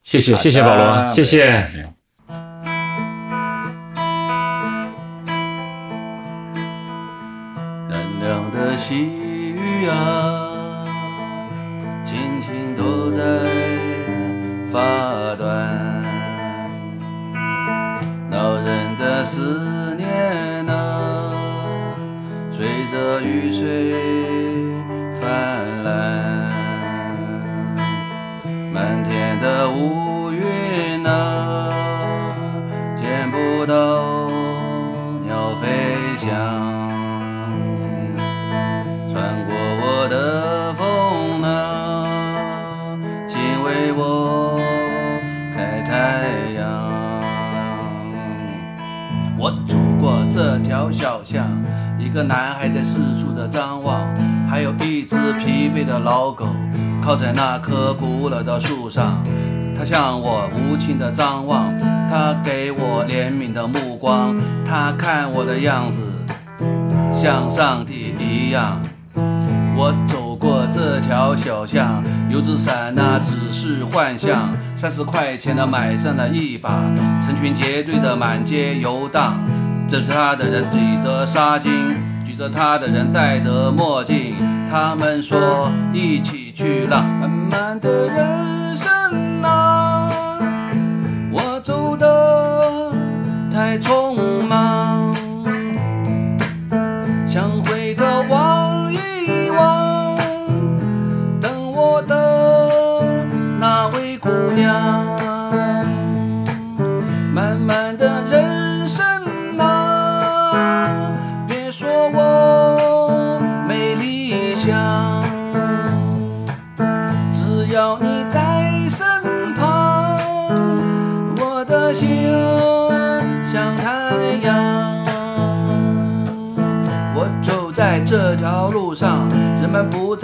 B: 谢谢谢谢保罗，谢谢。
A: 细雨啊，轻轻落在发端。恼人的思念啊，随着雨水泛滥。满天的乌云啊，见不到鸟飞翔。这条小巷，一个男孩在四处的张望，还有一只疲惫的老狗靠在那棵古老的树上。它向我无情的张望，它给我怜悯的目光，它看我的样子像上帝一样。我走过这条小巷，油纸伞那只是幻象，三十块钱的买上了一把，成群结队的满街游荡，着他的人举着纱巾，举着他的人戴着墨镜，他们说一起去浪漫漫的人生啊，我走的太匆忙。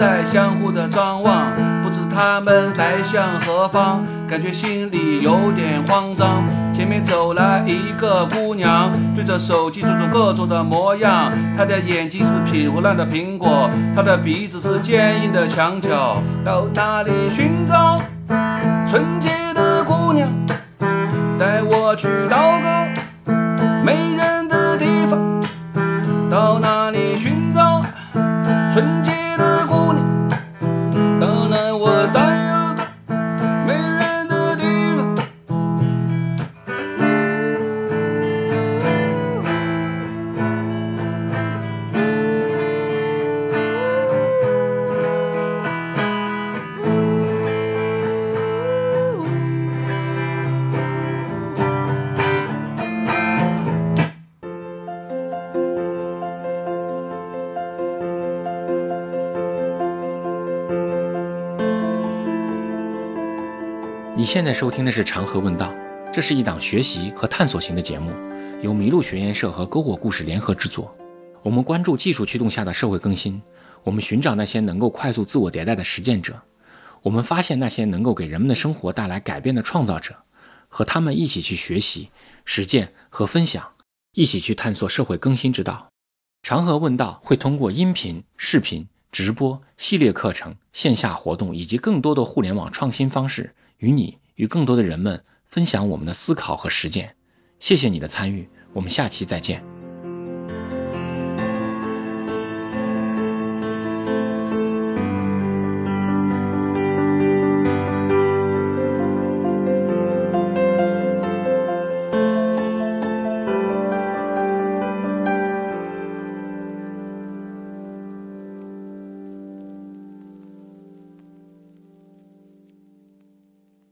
A: 在相互的张望，不知他们来向何方，感觉心里有点慌张。前面走来一个姑娘，对着手机做出各种的模样，她的眼睛是皮糊烂的苹果，她的鼻子是坚硬的墙角。到哪里寻找纯洁的姑娘？带我去到个
B: 现在收听的是《长河问道》，这是一档学习和探索型的节目，由麋鹿学研社和篝火故事联合制作。我们关注技术驱动下的社会更新，我们寻找那些能够快速自我迭代的实践者，我们发现那些能够给人们的生活带来改变的创造者，和他们一起去学习、实践和分享，一起去探索社会更新之道。长河问道会通过音频、视频、直播、系列课程、线下活动以及更多的互联网创新方式，与你与更多的人们分享我们的思考和实践。谢谢你的参与，我们下期再见。